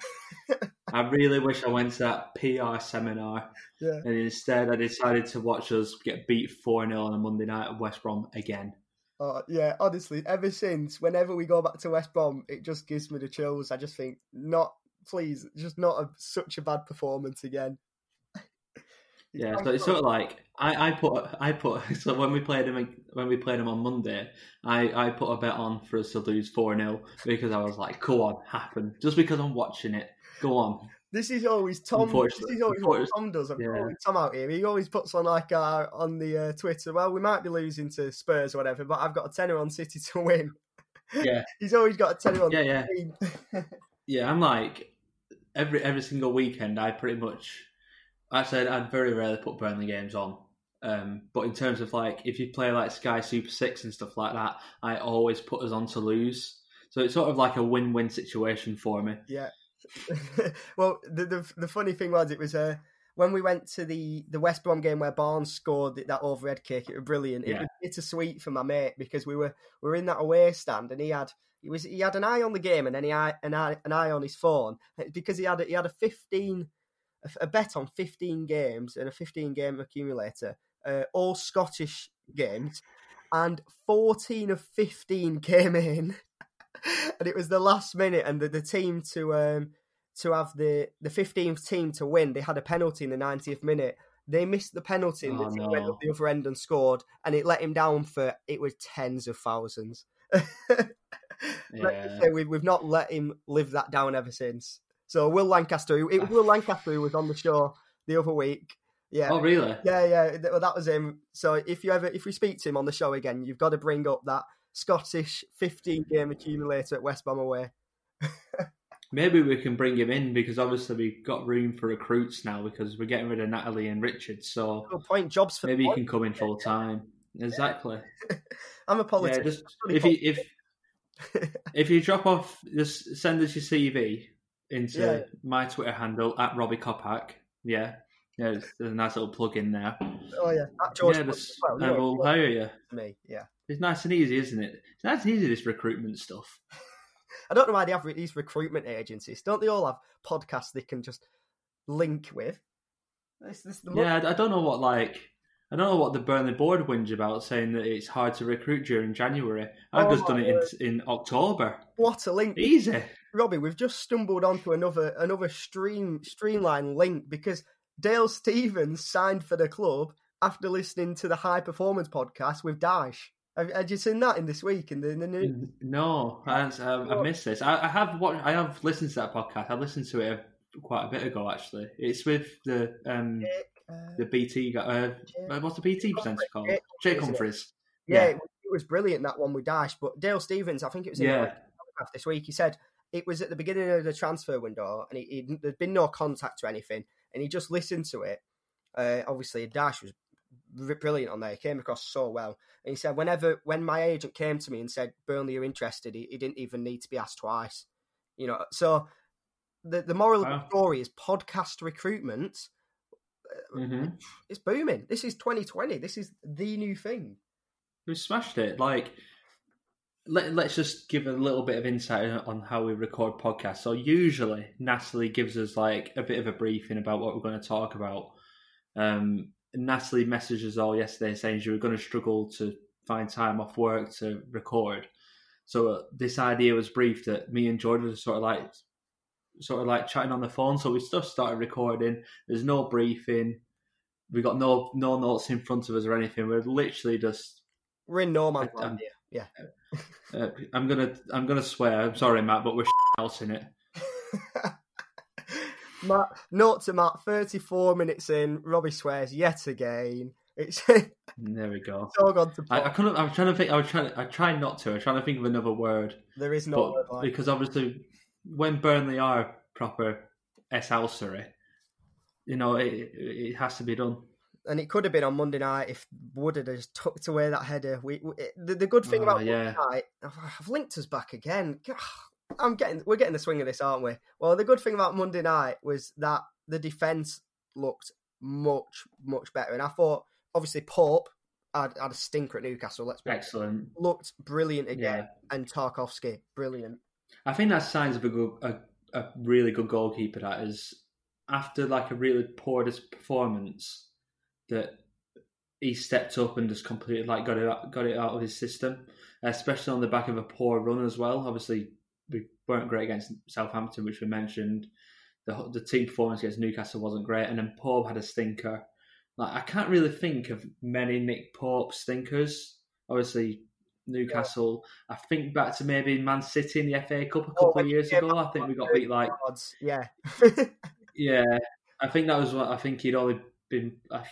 (laughs) I really wish I went to that PR seminar. Yeah. And instead, I decided to watch us get beat 4 0 on a Monday night at West Brom again. Oh, yeah, honestly, ever since, whenever we go back to West Brom, it just gives me the chills. I just think, not, please, just not a, such a bad performance again. Yeah, so it's sort of like I, I put I put (laughs) so when we played him when we played him on Monday, I, I put a bet on for us to lose four 0 because I was like, go on, happen. Just because I'm watching it, go on. This is always Tom. This is always what Tom does. I'm yeah. calling Tom out here. He always puts on like uh, on the uh, Twitter. Well, we might be losing to Spurs or whatever, but I've got a tenner on City to (laughs) win. Yeah, (laughs) He's always got a tenner on yeah, yeah, team. yeah. I'm like every every single weekend. I pretty much actually I'd very rarely put Burnley games on. Um, but in terms of like if you play like Sky Super Six and stuff like that, I always put us on to lose. So it's sort of like a win-win situation for me. Yeah. (laughs) well, the, the the funny thing was, it was uh, when we went to the, the West Brom game where Barnes scored that overhead kick. It was brilliant. It Yeah. was bittersweet for my mate because we were we were in that away stand and he had he was he had an eye on the game and then he had an eye an eye on his phone because he had a, he had a fifteen a, bet on fifteen games and a fifteen game accumulator, uh, all Scottish games, and fourteen of fifteen (laughs) came in. and it was the last minute, and the, the team to um to have the the fifteenth team to win, they had a penalty in the ninetieth minute. They missed the penalty, and the Oh, team went up the other end and scored, and it let him down for it was tens of thousands. (laughs) Yeah. just say we, we've not let him live that down ever since. So Will Lancaster, who- it was Will (laughs) Lancaster who was on the show the other week. Yeah, Oh, really? yeah, yeah. Well, that was him. So if you ever, if we speak to him on the show again, you've got to bring up that Scottish 15 game accumulator at West Brom away. (laughs) Maybe we can bring him in because obviously we've got room for recruits now because we're getting rid of Natalie and Richard. So Good point. Jobs for maybe he can come in full time. Exactly. (laughs) I'm a Yeah, politician. just if you if if you drop off, just send us your CV into Yeah. my Twitter handle at Robbie Kopak. Yeah, yeah, there's, a nice little plug in there. oh yeah, that George yeah, well, know, hire you. me. Yeah, It's nice and easy, isn't it? It's nice and easy this recruitment stuff. (laughs) I don't know why they have these recruitment agencies. Don't they all have podcasts they can just link with? This, this the yeah, I don't know what like I don't know what the Burnley board whinge about, saying that it's hard to recruit during January. I've Oh just done it in, in October. What a link! Easy. Robbie, we've just stumbled onto another another stream streamline link because Dale Stephens signed for the club after listening to the High Performance podcast with Dash. Have, have you seen that in this week in the, in the news? No, I, I, missed this. I, I have watched, I have listened to that podcast. I listened to it quite a bit ago. Actually, it's with the um Uh, the BT guy. Uh, Jake- what's the BT presenter called? Jake Jake Humphries, yeah, yeah. It, was brilliant that one with Dash. But Dale Stephens, I think it was in the Yeah. podcast this week. He said it was at the beginning of the transfer window, and he, he, there'd been no contact or anything, and he just listened to it. Uh, obviously, Dash was brilliant on there. He came across so well, and he said whenever when my agent came to me and said Burnley are interested, he, he didn't even need to be asked twice. You know, so the the moral of the story is podcast recruitment. hmm It's booming. This is 2020. This is the new thing. We smashed it. Like, let, let's just give a little bit of insight on how we record podcasts. So usually, Natalie gives us like a bit of a briefing about what we're going to talk about. Um, Natalie messaged us all yesterday saying she was going to struggle to find time off work to record. So uh, this idea was briefed that me and Jordan were sort of like, sort of like chatting on the phone. So we just started recording. There's no briefing. We got no no notes in front of us or anything. We're literally just We're in no man's land. Yeah. Uh, I'm gonna I'm gonna swear. I'm sorry, Matt, but we're (laughs) else in it. (laughs) Matt, note to Matt, 34 minutes in, Robbie swears yet again. It's (laughs) There we go. so gone to I, I couldn't. I was trying to think. I was trying. I tried not to. I was trying to think of another word, There is no word like because obviously, when Burnley are proper S Alcery, you know, it it has to be done. And it could have been on Monday night if Wood had just tucked away that header. We, we the, the good thing Oh, about yeah. Monday night, I've, linked us back again. (sighs) I'm getting, we're getting the swing of this, aren't we? Well, the good thing about Monday night was that the defense looked much, much better, and I thought obviously Pope had, had a stinker at Newcastle. Let's be Excellent. looked brilliant again, Yeah. and Tarkowski brilliant. I think that's signs of a good, a, a really good goalkeeper. That is after like a really poor performance, that he stepped up and just completely like got it out, got it out of his system, especially on the back of a poor run as well. Obviously, we weren't great against Southampton, which we mentioned. The the team performance against Newcastle wasn't great, and then Pope had a stinker. Like I can't really think of many Nick Pope stinkers. Obviously, Newcastle. I think back to maybe Man City in the FA Cup a Oh, couple when of years came ago. I think we got beat like yeah. (laughs) yeah. I think that was what I think he'd only been. I,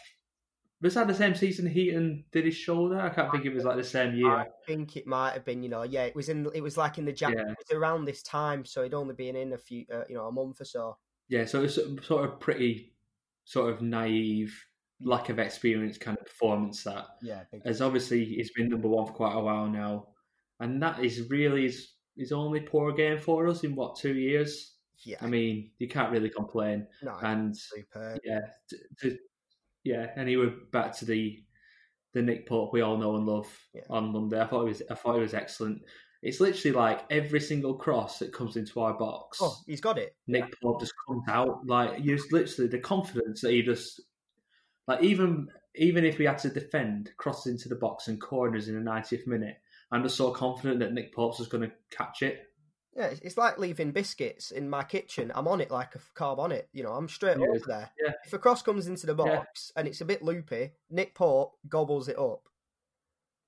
was that the same season Heaton did his shoulder? I can't think it was like the same year. I think it might have been, you know, yeah, it was in, it was like in the Jan- Yeah. it was around this time, so he'd only been in a few, uh, you know, a month or so. Yeah, so it's sort of pretty, sort of naive, lack of experience kind of performance that. Yeah, As obviously he's been number one for quite a while now, and that is really his, his only poor game for us in what two years. yeah, I mean, you can't really complain. no, And superb. yeah, to, to, yeah, and he were back to the the Nick Pope we all know and love Yeah. on Monday. I thought it was I thought it was excellent. It's literally like every single cross that comes into our box. Oh, he's got it. Nick Pope just comes out like you just literally the confidence that he just like even even if we had to defend crosses into the box and corners in the 90th minute, I'm just so confident that Nick Pope's just going to catch it. Yeah, it's- like leaving biscuits in my kitchen. I'm on it like a carb on it. You know, I'm straight Yeah, over there. yeah. If a cross comes into the Yeah. box and it's a bit loopy, Nick Pope gobbles it up.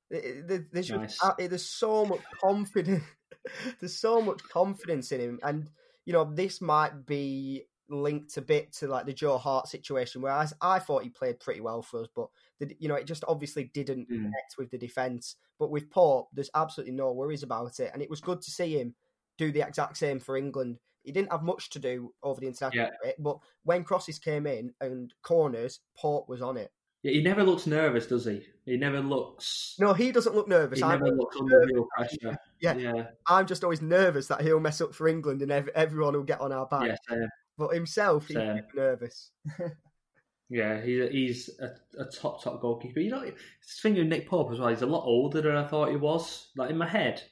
It- it- there- There's Nice. there's so much confidence. (laughs) there's so much confidence in him, and you know this might be linked a bit to like the Joe Hart situation, whereas I thought he played pretty well for us, but the, you know it just obviously didn't Mm. connect with the defense. But with Pope, there's absolutely no worries about it, and it was good to see him do the exact same for England. He didn't have much to do over the international Yeah. break, but when crosses came in and corners, Port was on it. Yeah, he never looks nervous, does he? He never looks. No, he doesn't look nervous. he I'm, never looks under real pressure. (laughs) Yeah. yeah, I'm just always nervous that he'll mess up for England and ev- everyone will get on our back. yeah. But himself, he's nervous. (laughs) Yeah, he's he's a, a top top goalkeeper. You know, the thing with Nick Pope as well. He's a lot older than I thought he was. Like in my head,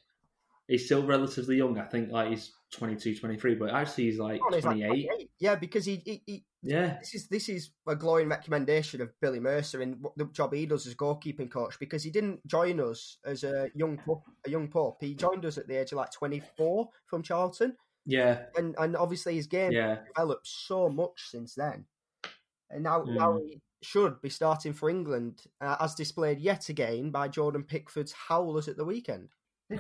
he's still relatively young. I think like he's 22, 23, but actually he's like Oh, no, he's like 28. 28. Yeah, because he, he, he Yeah, this is this is a glowing recommendation of Billy Mercer and the job he does as goalkeeping coach because he didn't join us as a young pup, a young pup. He joined us at the age of like 24 from Charlton, yeah, and and obviously his game yeah. developed so much since then. And now now Mm. he should be starting for England, uh, as displayed yet again by Jordan Pickford's howlers at the weekend. I,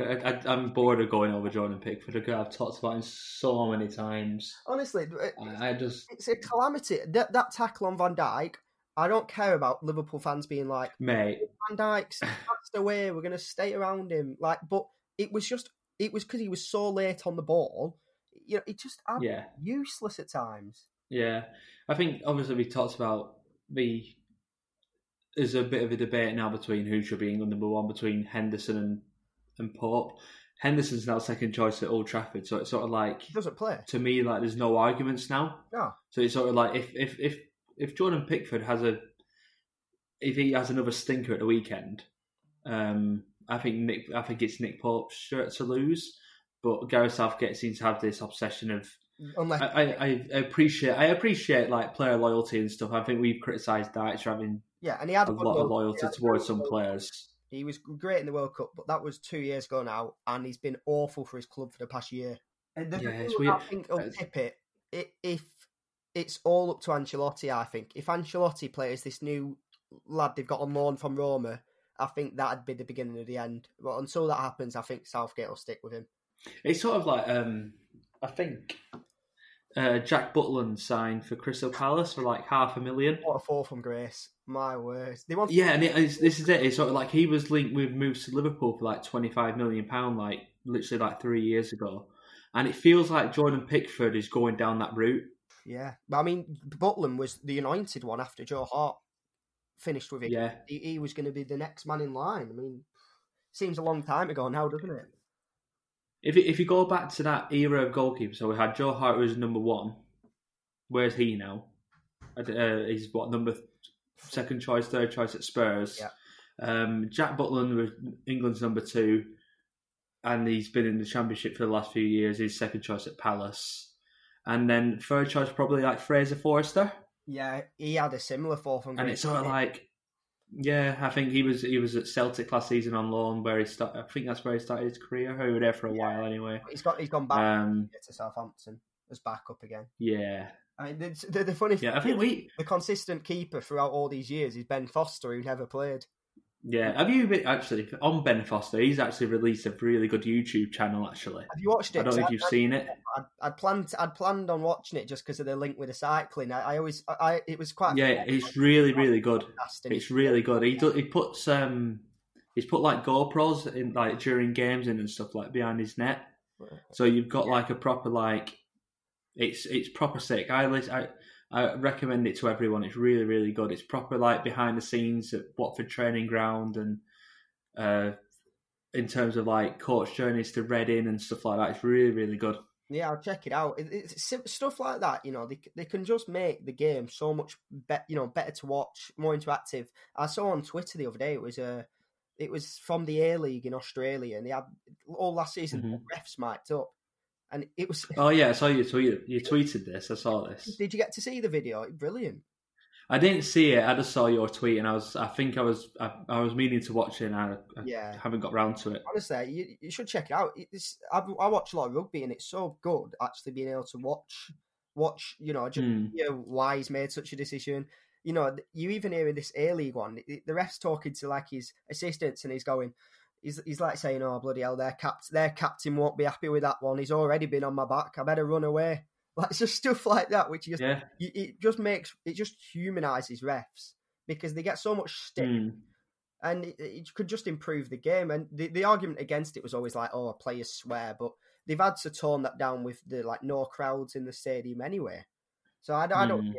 (laughs) I, I'm bored of going over Jordan Pickford. Okay, I've talked about him so many times. Honestly, it- uh, I, I just, it's a calamity. That that tackle on Van Dijk. I don't care about Liverpool fans being like, mate, oh, Van Dijk's (laughs) passed away. We're going to stay around him. Like, but it was just it was because he was so late on the ball. You know, it just yeah. useless at times. Yeah, I think obviously we talked about the. There's a bit of a debate now between who should be England number one between Henderson and and Pope. Henderson's now second choice at Old Trafford, so it's sort of like He doesn't play. to me like there's no arguments now. No, So it's sort of like if if if if Jordan Pickford has a if he has another stinker at the weekend, um, I think Nick I think it's Nick Pope's shirt to lose. But Gareth Southgate seems to have this obsession of unless I, I, I appreciate I appreciate like player loyalty and stuff. I think we've criticised Dyche for having yeah, and he had a lot of loyalty towards some players. He was great in the World Cup, but that was two years ago now, and he's been awful for his club for the past year. And the Yeah, thing it's that weird. I think will tip it i- if it's all up to Ancelotti. I think if Ancelotti plays this new lad they've got on loan from Roma, I think that'd be the beginning of the end. But until that happens, I think Southgate will stick with him. It's sort of like um, I think uh, Jack Butland signed for Crystal Palace for like half a million. What a fall from grace! My word, they want Yeah, and it, this is it. It's sort of like he was linked with moves to Liverpool for like twenty five million pound, like literally like three years ago. And it feels like Jordan Pickford is going down that route. Yeah, but I mean, Butland was the anointed one after Joe Hart finished with it. Yeah, He, he was going to be the next man in line. I mean, seems a long time ago now, doesn't it? If you- if you go back to that era of goalkeepers, so we had Joe Hart who was number one. Where's he now? Uh, he's what number th- second choice, third choice at Spurs. Yeah. Um, Jack Butland was England's number two, and he's been in the Championship for the last few years. He's second choice at Palace, and then third choice probably like Fraser Forster. Yeah, he had a similar fall from And it's sort of like, yeah, I think he was he was at Celtic last season on loan, where he started. I think that's where he started his career. He was there for a while anyway. he's got he's gone back Um, to Southampton as backup again. yeah, I mean, the, the, the funny yeah. I think we. the consistent keeper throughout all these years is Ben Foster, who never played. Yeah, have you been actually on Ben Foster? He's actually released a really good YouTube channel. Actually, Have you watched it? I don't know if you've seen it. I'd, I'd planned I'd planned on watching it just because of the link with the cycling. I, I always I, I it was quite Yeah, it's really really good. It's really good. He do, he puts um he's put like GoPros in like during games in and stuff like behind his net. So you've got like a proper like it's it's proper sick. I I I recommend it to everyone. It's really really good. It's proper like behind the scenes at Watford training ground and uh in terms of like coach journeys to Reading and stuff like that. It's really really good. Yeah, I'll check it out. It, it's stuff like that, you know. They they can just make the game so much better, you know, better to watch, more interactive. I saw on Twitter the other day it was a, it was from the A League in Australia, and they had all last season Mhm. refs mic'd up, and it was. (laughs) Oh yeah, I saw you tweet you tweeted this. I saw this. Did you get to see the video? Brilliant. I didn't see it. I just saw your tweet, and I was I think I was I, I was meaning to watch it, and I, I Yeah. haven't got round to it. Honestly, you, you should check it out. It's, I, I watch a lot of rugby, and it's so good actually being able to watch, watch. You know, just Hmm. hear why he's made such a decision. You know, you even hear in this A League one, the the ref's talking to like his assistants, and he's going, he's he's like saying, "Oh bloody hell, their cap, their captain won't be happy with that one. He's already been on my back. I better run away." (laughs) Like it's just stuff like that, which just Yeah. it just makes it just humanizes refs because they get so much stick Hmm. and it, it could just improve the game. And the, the argument against it was always like, oh, players swear, but they've had to tone that down with the like no crowds in the stadium anyway. So I, I don't. Hmm.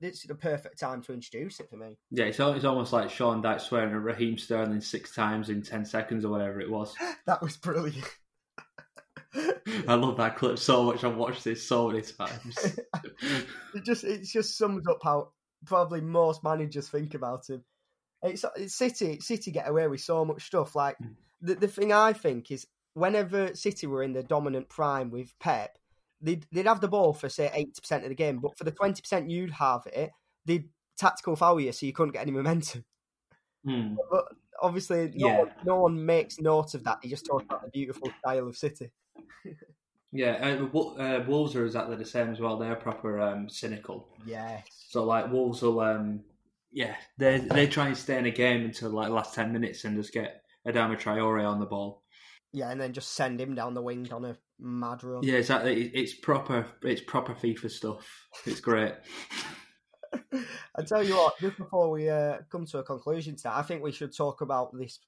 It's the perfect time to introduce it for me. Yeah, it's, it's almost like Sean Dyche swearing at Raheem Sterling six times in ten seconds or whatever it was. (gasps) That was brilliant. I love that clip so much. I've watched this so many times. (laughs) it just it just sums up how probably most managers think about him. It's, it's City. City get away with so much stuff. Like Hmm. the the thing I think is whenever City were in the dominant prime with Pep, they'd they'd have the ball for say eighty percent of the game, but for the twenty percent you'd have it, they'd tactical foul you so you couldn't get any momentum. Hmm. But obviously, no, Yeah. one, no one makes note of that. They just talk about the beautiful style of City. Yeah, uh, uh, Wolves are exactly the same as well. They're proper um, cynical. Yes. So like Wolves will, um, yeah, they they try and stay in a game until like the last ten minutes and just get Adama Traore on the ball. Yeah, and then just send him down the wing on a mad run. Yeah, exactly. It's proper. It's proper FIFA stuff. It's great. (laughs) I tell you what, just before we uh, come to a conclusion to that, I think we should talk about this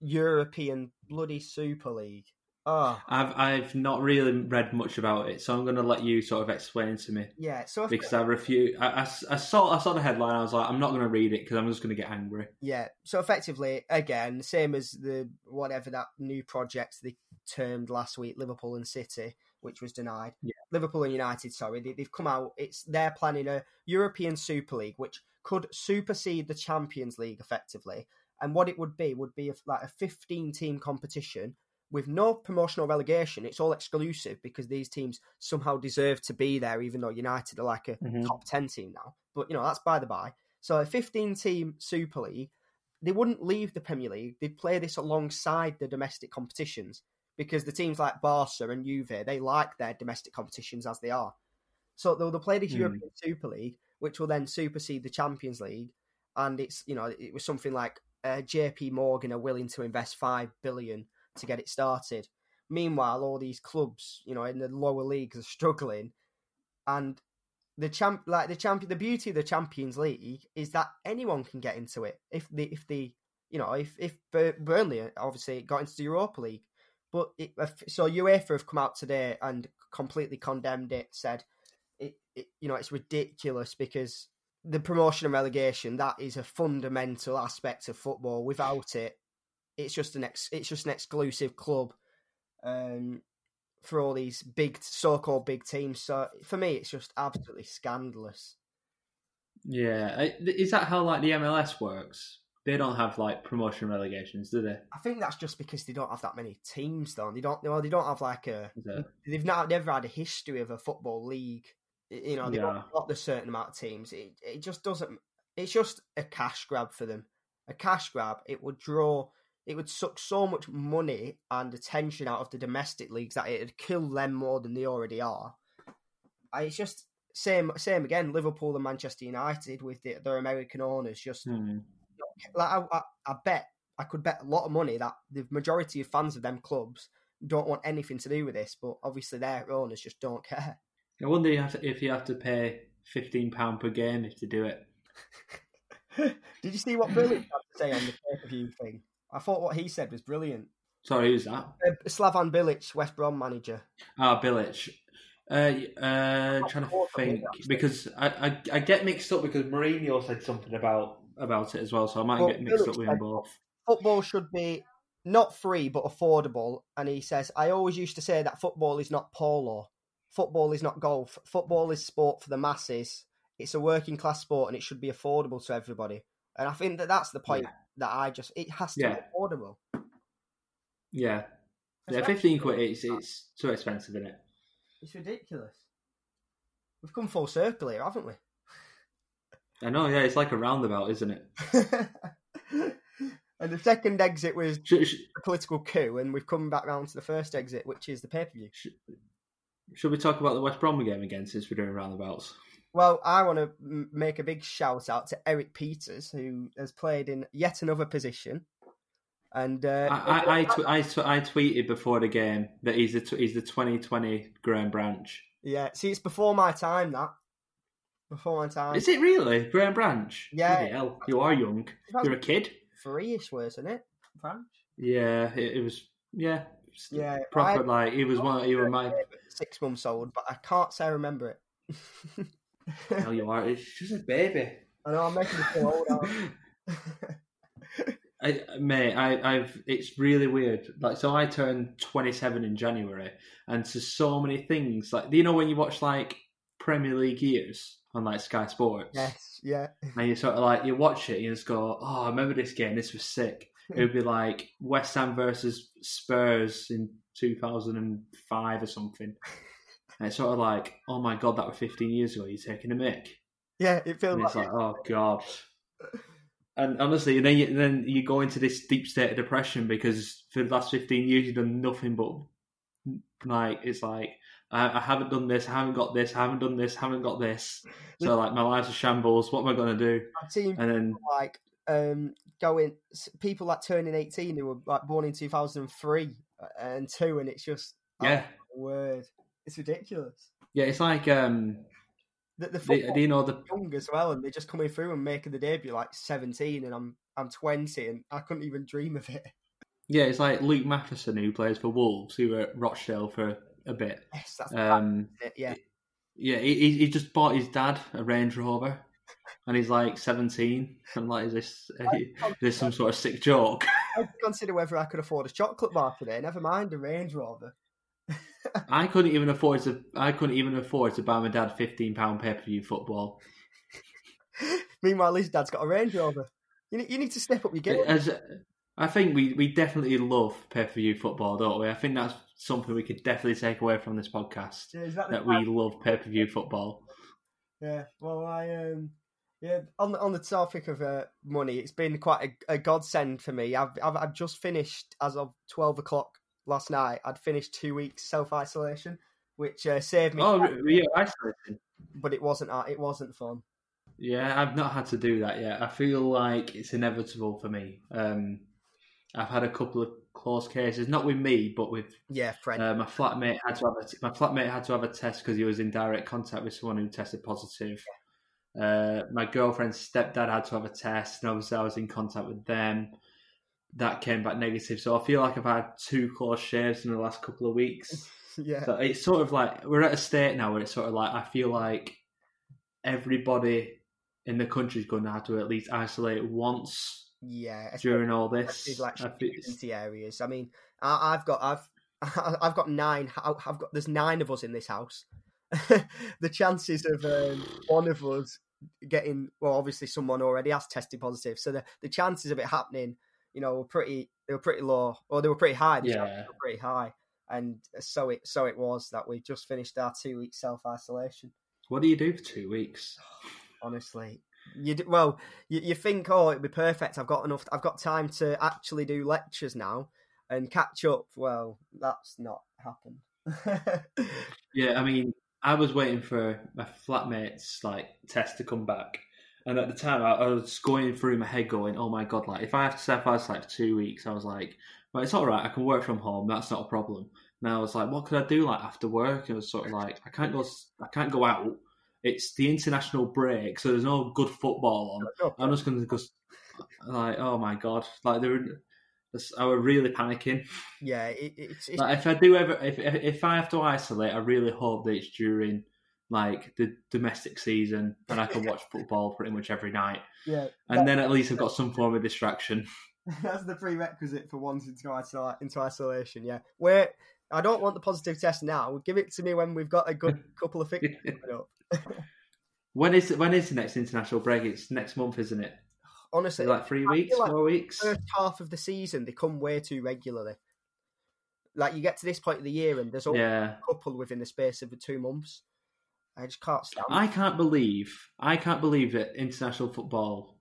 European bloody Super League. Oh, I've I've not really read much about it, so I'm going to let you sort of explain to me yeah. So because I refuse. I, I, I saw I saw the headline. I was like, I'm not going to read it because I'm just going to get angry. yeah, so effectively, again, same as the whatever that new project they termed last week, Liverpool and City, which was denied. Yeah. Liverpool and United, sorry, they, they've come out. It's they're planning a European Super League, which could supersede the Champions League effectively. And what it would be would be a, like a 15 team competition with no promotional relegation. It's all exclusive because these teams somehow deserve to be there, even though United are like a Mhm. top 10 team now. But, you know, that's by the by. So a 15 team Super League, they wouldn't leave the Premier League. They'd play this alongside the domestic competitions because the teams like Barca and Juve, they like their domestic competitions as they are. So they'll, they'll play this Hmm. European Super League, which will then supersede the Champions League. And it's, you know, it was something like uh, JP Morgan are willing to invest 5 billion to get it started. Meanwhile, all these clubs, you know, in the lower leagues are struggling. And the champ, like the champion, the beauty of the Champions League is that anyone can get into it if the if the you know if if Burnley obviously got into the Europa League, but it, so UEFA have come out today and completely condemned it, said it, it you know it's ridiculous because the promotion and relegation that is a fundamental aspect of football. Without it, it's just an ex, it's just an exclusive club um, for all these big so-called big teams. So for me, it's just absolutely scandalous. Yeah, is that how like the MLS works? They don't have like promotion relegations, do they? I think that's just because they don't have that many teams, though. They don't. Well, they don't have like a. They've not never had a history of a football league. You know, they've Yeah. got the certain amount of teams. It it just doesn't. It's just a cash grab for them. A cash grab. It would draw. It would suck so much money and attention out of the domestic leagues that it'd kill them more than they already are. I- It's just same same again. Liverpool and Manchester United with the, their American owners just Hmm. like I, I, I bet I could bet a lot of money that the majority of fans of them clubs don't want anything to do with this, but obviously their owners just don't care. I wonder if you have to, if you have to pay fifteen pound per game if to do it. (laughs) Did you see what Billy had to say on the pay per view thing? I thought what he said was brilliant. Sorry, who's that? Uh, Slaven Bilic, West Brom manager. Ah, Bilic. Uh, uh, trying to think because I, I I get mixed up because Mourinho said something about about it as well, so I might Well, get mixed Bilic up with them both. Football should be not free but affordable. And he says, I always used to say that football is not polo. Football is not golf. Football is sport for the masses. It's a working class sport and it should be affordable to everybody. And I think that that's the point Yeah. That I just, it has to Yeah. be affordable. Yeah, yeah, fifteen quid. It's it's too expensive, isn't it? It's ridiculous. We've come full circle here, haven't we? I know. Yeah, it's like a roundabout, isn't it? (laughs) and the second exit was Should, should, the political coup, and we've come back round to the first exit, which is the pay per view. should we talk about the West Brom game again since we're doing roundabouts? Well, I want to make a big shout out to Erik Pieters, who has played in yet another position. And uh, I I, I, tw- I, tw- I tweeted before the game that he's the tw- he's the 2020 Graham Branch. yeah, see, it's before my time. That before my time. Is it really Graham Branch? Yeah. Hell, you are young. You're a kid. three-ish words, isn't it? Branch. Yeah, it, it was. Yeah, Yeah, proper I- like he was one. He was my. Six months old, but I can't say I remember it. (laughs) (laughs) Hell, you are. It's just a baby. I know I'm making me feel old. (laughs) (laughs) I? Mate, I, I've. It's really weird. Like, so I turned 27 in January, and to so many things. Like, do you know when you watch like Premier League years on like Sky Sports? yes, yeah. And you sort of like you watch it, and you just go, "Oh, I remember this game. This was sick." It would be like West Ham versus Spurs in 2005 or something. And it's sort of like, oh my god, that was 15 years ago. You're taking a mic. Yeah, it feels And like, it's like, oh god. And honestly, and then you, then you go into this deep state of depression because for the last 15 years you've done nothing but like it's like I, I haven't done this, I haven't got this, I haven't done this, I haven't got this. So like my life's a shambles. What am I going to do? I've seen And then like um going people like turning 18 who were like born in 2003 and 2 and it's just yeah, word it's ridiculous yeah, it's like um, the, the football you know the young as well and they're just coming through and making the debut like 17 and I'm I'm 20 and I couldn't even dream of it yeah, it's like Luke Matheson who plays for Wolves, who were at Rochdale for a bit. yes that's Um, it, yeah yeah, he, he he just bought his dad a Range Rover, and he's like seventeen. I'm like, is this is this some sort of sick joke? I'd consider whether I could afford a chocolate bar today never mind a Range Rover I couldn't even afford to. I couldn't even afford to buy my dad fifteen pound pay per view football. (laughs) meanwhile his dad's got a Range Rover you need, you need to step up your game As I think we we definitely love pay per view football, don't we? I think that's something we could definitely take away from this podcast. Yeah, that we love pay per view football. Yeah, well, I um, yeah, on the on the topic of uh, money, it's been quite a, a godsend for me. I've, I've I've just finished as of twelve o'clock last night. I'd finished two weeks self isolation, which uh, saved me. Oh, re- yeah, isolating. but it wasn't uh, it wasn't fun. Yeah, I've not had to do that yet. I feel like it's inevitable for me. Um, I've had a couple of close cases, not with me, but with Yeah, friend. uh, my flatmate. Had to have a, my flatmate had to have a test because he was in direct contact with someone who tested positive. Uh, my girlfriend's stepdad had to have a test, and obviously I was in contact with them. That came back negative, so I feel like I've had two close shaves in the last couple of weeks. (laughs) yeah, So it's sort of like we're at a state now where it's sort of like I feel like everybody in the country is going to have to at least isolate once yeah. during all this. like community areas. I mean, I, I've got I've (laughs) I've got nine. I've got there's nine of us in this house. (laughs) the chances of um, one of us getting well, obviously someone already has tested positive, so the, the chances of it happening, you know, were pretty they were pretty low, or they were pretty high. Yeah. were pretty high, and so it so it was that we just finished our two week self isolation. What do you do for two weeks? (sighs) honestly. You d well, you, you think, oh, it'd be perfect. I've got enough. I've got time to actually do lectures now and catch up. Well, that's not happened. (laughs) Yeah, I mean, I was waiting for my flatmate's like test to come back, and at the time, I, I was going through my head, going, "Oh my god!" Like, if I have to self isolate for two weeks, I was like, "Well, it's all right. I can work from home. That's not a problem." And I was like, "What could I do like after work?" And it was sort of like, "I can't go. I can't go out. It's the international break, so there's no good football on. I'm just going to go." like, oh my god, like they were." I was really panicking. yeah, it, it's, it's Like if I do ever, if if if I have to isolate, I really hope that it's during like the domestic season and I can (laughs) watch football pretty much every night, yeah. and then at least I've got some form of distraction. (laughs) That's the prerequisite for wanting to go into isolation. Yeah, where I don't want the positive test now. Give it to me when we've got a good (laughs) couple of fixtures coming up. When is when is the next international break? It's next month, isn't it? (sighs) Honestly, like three weeks, like four weeks? first half of the season they come way too regularly. Like you get to this point of the year and there's only Yeah, a couple within the space of the two months. I just can't stand. I can't believe I can't believe that international football,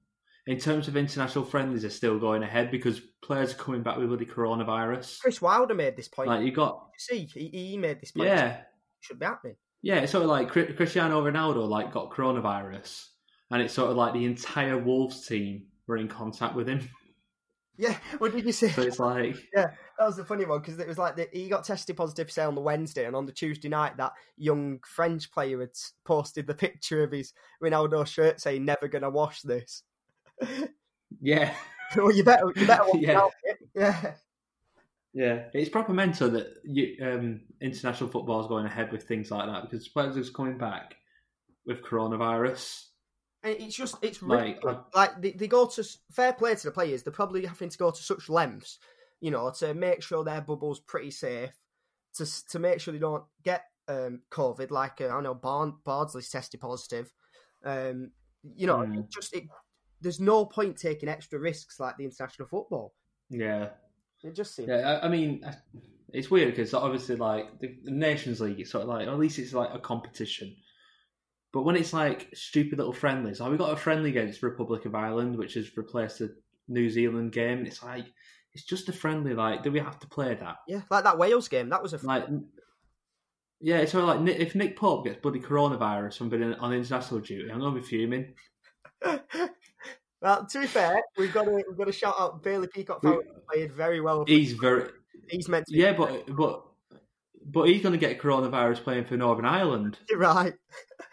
in terms of international friendlies, are still going ahead because players are coming back with bloody coronavirus. Chris Wilder made this point. Like you got, See, he, he made this point. yeah, It should be happening. Yeah, it's sort of like Cristiano Ronaldo like got coronavirus, and it's sort of like the entire Wolves team were in contact with him. Yeah, what did you say? So it's like, (laughs) Yeah, that was the funny one because it was like the, he got tested positive, say on the Wednesday, and on the Tuesday night, that young French player had posted the picture of his Ronaldo shirt saying "Never gonna wash this." (laughs) yeah, (laughs) well, you better, you better wash Yeah. it. Yeah, yeah, it's proper mental that you, um, international football is going ahead with things like that because players are coming back with coronavirus. And it's just it's Like, ridiculous. like they, they go to fair play to the players. They're probably having to go to such lengths, you know, to make sure their bubble's pretty safe, to to make sure they don't get um, COVID. Like uh, I know Barn, Bardsley's tested positive. Um, you know, Hmm. it just it, there's no point taking extra risks like the international football. Yeah, It just seems yeah. I, I mean, I, it's weird because obviously, like the, the Nations League, it's sort of like at least it's like a competition. But when it's like stupid little friendlies, like we got a friendly against Republic of Ireland, which has replaced the New Zealand game. It's like it's just a friendly. Like, do we have to play that? Yeah, like that Wales game. That was a Like, yeah, it's sort like if Nick Pope gets bloody coronavirus from being on international duty, I'm gonna be fuming. (laughs) well, to be fair, we've got to we've got to shout out Bailey Peacock. We- played very well. He's very he's meant to. Be yeah, but but but he's gonna get coronavirus playing for Northern Ireland. (laughs) You're right.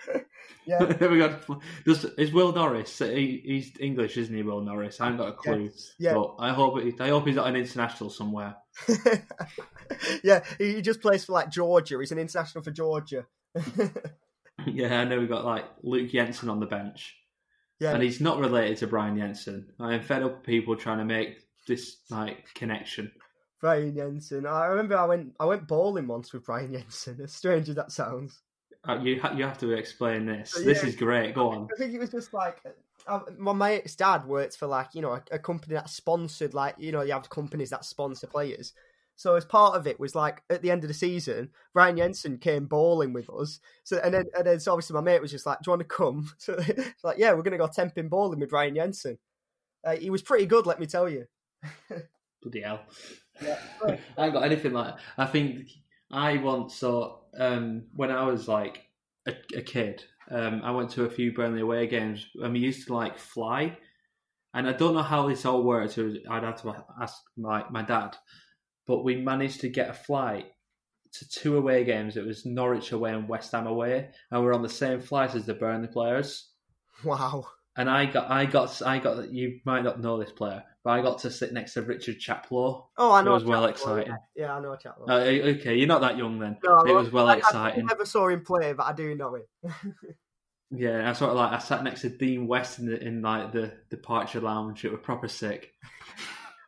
(laughs) yeah. there (laughs) we go. does is Will Norris? He, he's English, isn't he? Will Norris? I haven't got a clue. Yeah. But I hope it, I hope he's at an international somewhere. yeah, he he just plays for like Georgia. He's an international for Georgia. yeah, I know we've got like Luke Jensen on the bench, yeah, and he's not related to Brian Jensen. I am fed up with people trying to make this like connection. Brian Jensen. I remember I went I went bowling once with Brian Jensen. (laughs) As strange as that sounds. Uh, you ha- you have to explain this. Uh, This yeah. is great. Go on. I think it was just like uh, my mate's dad worked for like you know a, a company that sponsored like you know you have companies that sponsor players. So as part of it was like at the end of the season, Brian Jensen came bowling with us. So and then and then so obviously my mate was just like, "Do you want to come?" (laughs) So like, "Yeah, we're gonna go temping bowling with Brian Jensen." Uh, he was pretty good, let me tell you. (laughs) Bloody hell. Yeah. (laughs) I ain't got anything like that. I think I once saw um, when I was like a, a kid, um, I went to a few Burnley away games and we used to like fly. And I don't know how this all works. It was, I'd have to ask my, my dad. But we managed to get a flight to two away games. It was Norwich away and West Ham away. And we are on the same flight as the Burnley players. Wow. And I got, I got, I got. You might not know this player, but I got to sit next to Richard Chaplow. Oh, I know. It was well exciting. Yeah, yeah I know Chaplow. Uh, okay, you're not that young then. No, it was well I, I exciting. never saw him play, but I do know him. (laughs) Yeah, I sort of like I sat next to Dean West in, the, in like the departure lounge. It was proper sick. (laughs)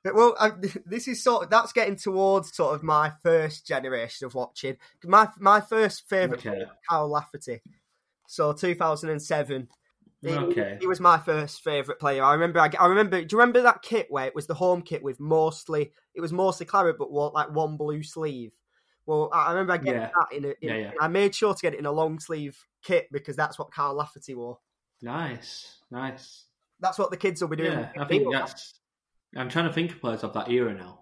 Well, I, (laughs) this is sort of that's getting towards sort of my first generation of watching. My my first favorite Okay. player Kyle Lafferty. So 2007. He, Okay. he was my first favorite player. I remember. I, I remember. Do you remember that kit where it was the home kit with mostly it was mostly claret, but what like one blue sleeve. Well, I I remember I getting Yeah. that in a. In, Yeah, yeah. I made sure to get it in a long sleeve kit because that's what Kyle Lafferty wore. Nice, nice. That's what the kids will be doing. Yeah, I think that's. I'm trying to think of players of that era now.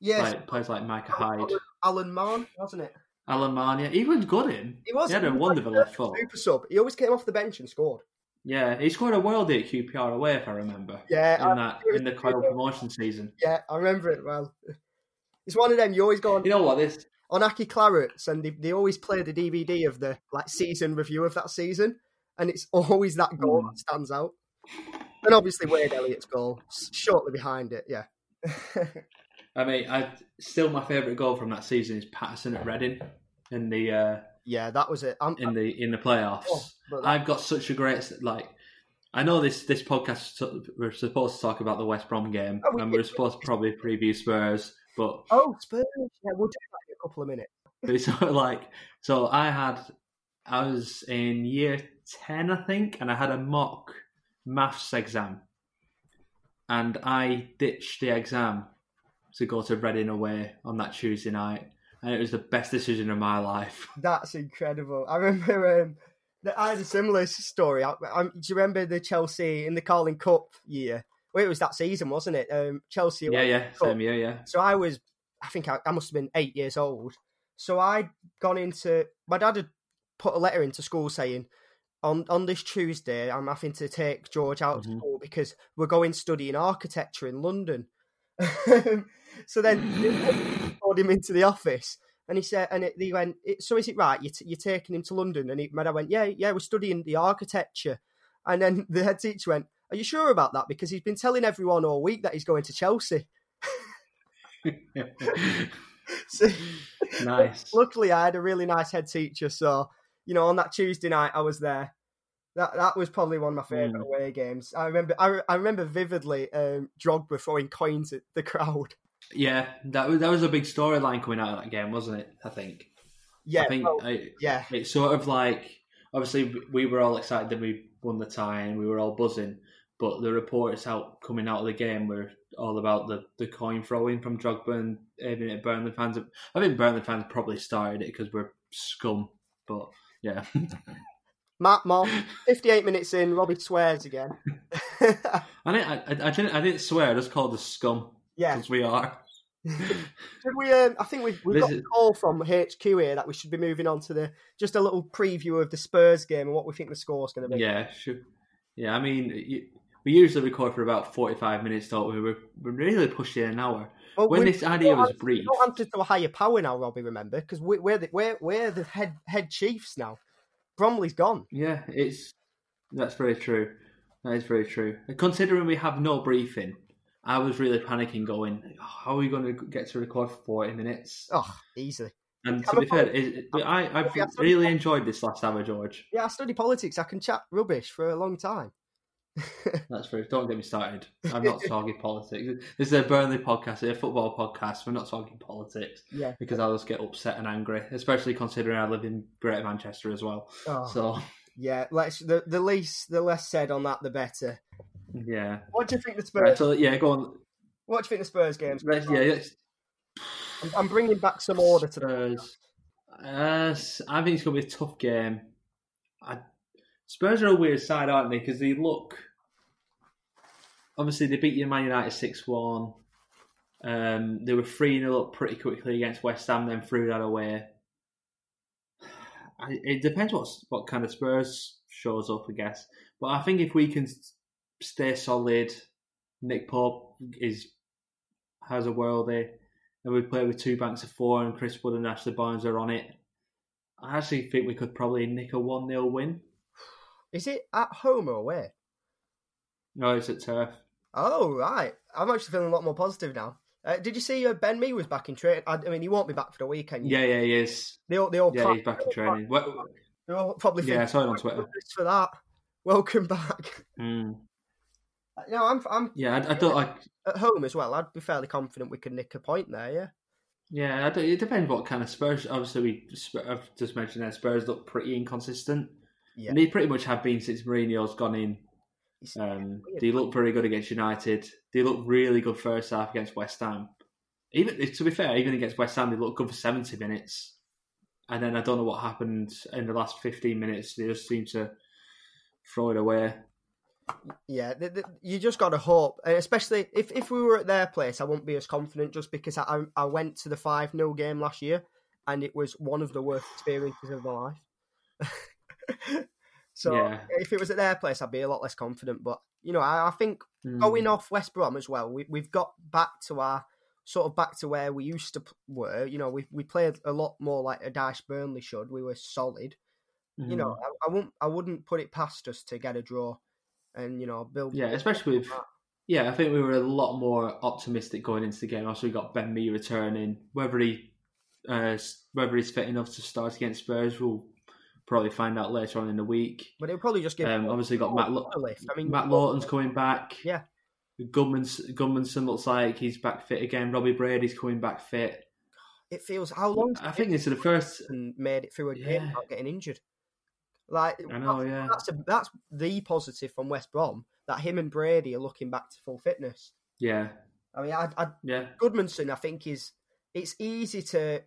yes, Like players like Micah Hyde, Alan Mahon, wasn't it? Alan Mahon. He was good in. He was. He had a wonderful left foot. Super sub. He always came off the bench and scored. Yeah, he scored a worldie at QPR away, if I remember. Yeah, in that in the Coyle promotion season. Yeah, I remember it well. It's one of them you always go on, You know what? This on Aki Clarets and they, they always play the DVD of the like season review of that season, and it's (laughs) always that goal Hmm. that stands out. And obviously Wade Elliott's goal, shortly behind it. Yeah, (laughs) I mean, I still my favourite goal from that season is Paterson at Reading in the uh, yeah, that was it. I'm, in the in the playoffs. Oh, that- I've got such a great like. I know this this podcast we're supposed to talk about the West Brom game, Oh, we and did. we're supposed to probably preview Spurs, but oh Spurs. Yeah, we'll do that in a couple of minutes. (laughs) it's sort of like so. I had I was in year ten, I think, and I had a mock maths exam, and I ditched the exam to go to Reading away on that Tuesday night, and it was the best decision of my life. (laughs) That's incredible. I remember um, I had a similar story. I, I, do you remember the Chelsea in the Carling Cup year? Well, it was that season, wasn't it? Um, Chelsea. Yeah, yeah, same year, yeah. So I was, I think I, I must have been eight years old. So I'd gone into, my dad had put a letter into school saying, on, on this Tuesday, I'm having to take George out of Mhm. school because we're going studying architecture in London. (laughs) so then called him into the office and he said, and it, he went, "It- so is it right? You're, t- you're taking him to London? And he, my dad went, yeah, yeah, we're studying the architecture. And then (laughs) the head teacher went, are you sure about that? Because he's been telling everyone all week that he's going to Chelsea. So, (laughs) nice. (laughs) luckily, I had a really nice head teacher. So, you know, on that Tuesday night, I was there. That that was probably one of my favourite Mm. away games. I remember, I, I remember vividly um, Drogba throwing coins at the crowd. Yeah, that was that was a big storyline coming out of that game, wasn't it? I think. Yeah, I think well, I, yeah, it's sort of like obviously we were all excited that we won the tie and we were all buzzing, but the reports out coming out of the game were all about the, the coin throwing from Drogba and aiming at Burnley fans. I think Burnley fans probably started it because we're scum, but yeah. (laughs) Matt Moss, 58 minutes in, Robbie swears again. (laughs) I, didn't, I, I, didn't, I didn't swear, I just called the scum. Yeah. Because we are. (laughs) Should we? Um, I think we've, we've got a call from HQ here that we should be moving on to the just a little preview of the Spurs game and what we think the score's going to be. Yeah, sure. Yeah, I mean, you, we usually record for about 45 minutes, don't we? We're, we're really pushing an hour. Well, when this idea was brief, don't answer to a higher power now, Robbie. Remember, because we, we're the we're, we're the head head chiefs now. Bromley's gone. yeah, it's that's very true. That is very true. Considering we have no briefing, I was really panicking, going, "How are we going to get to record for 40 minutes?" Oh, easily. And to be fair, I, I've Yeah, really enjoyed this last hour, George. Yeah, I study politics. I can chat rubbish for a long time. (laughs) That's true. Don't get me started. I'm not (laughs) talking politics. This is a Burnley podcast, a football podcast. We're not talking politics. Yeah. Because I'll just get upset and angry, especially considering I live in Greater Manchester as well. Oh, So, yeah, let's the the least the less said on that, the better. Yeah. What do you think the Spurs? Right, so, yeah, go on. What do you think the Spurs games? Let's, yeah, I'm, I'm bringing back some order to. Spurs. Uh, I think it's going to be a tough game. I, Spurs are a weird side, aren't they? Because they look. Obviously, they beat you Man United 6 1. Um, they were 3 0 up pretty quickly against West Ham, then threw that away. (sighs) I, it depends what, what kind of Spurs shows up, I guess. But I think if we can stay solid, Nick Pope is has a worldie and we play with two banks of four and Chris Wood and Ashley Barnes are on it. I actually think we could probably nick a 1 0 win. Is it at home or away? No, it's at turf. Oh right, I'm actually feeling a lot more positive now. Uh, did you see uh, Ben Mee was back in training? I, I mean, he won't be back for the weekend. Yeah, yeah, he is. they all, they all Yeah, he's back in training. Well, They're all probably Yeah, I saw it on Twitter." (laughs) for that. Welcome back. mm, No, I'm I'm yeah, I, I don't like. at home as well. I'd be fairly confident we could nick a point there. Yeah. Yeah, I don't, it depends what kind of Spurs. Obviously, we I've just mentioned that Spurs look pretty inconsistent, Yeah. and they pretty much have been since Mourinho's gone in. Um, they look very good against United. They look really good first half against West Ham. Even to be fair, even against West Ham, they looked good for seventy minutes, and then I don't know what happened in the last fifteen minutes. They just seem to throw it away. Yeah, th th you just got to hope, and especially if, if we were at their place, I wouldn't be as confident just because I I went to the five 0 game last year, and it was one of the worst experiences of my life. (laughs) so Yeah. if it was at their place, I'd be a lot less confident. But you know, I, I think Mm. going off West Brom as well, we we've got back to our sort of back to where we used to were. You know, we we played a lot more like a Dyche Burnley should. We were solid. You know, Mm. I, I wouldn't I wouldn't put it past us to get a draw, and you know build. Yeah, especially with yeah, I think we were a lot more optimistic going into the game. Also, we got Ben Mee returning. Whether he uh, whether he's fit enough to start against Spurs, we'll probably find out later on in the week. But it'll probably just give. Um, obviously, got Matt. I mean, Matt Lowton's coming back. Yeah. Goodman's Gudmundsson looks like he's back fit again. Robbie Brady's coming back fit. It feels how long? I think this is the first. and made it through a game Yeah. without getting injured. Like I know, that's, yeah. that's a, that's the positive from West Brom that him and Brady are looking back to full fitness. Yeah, I mean, I, I yeah, Gudmundsson, I think is it's easy to.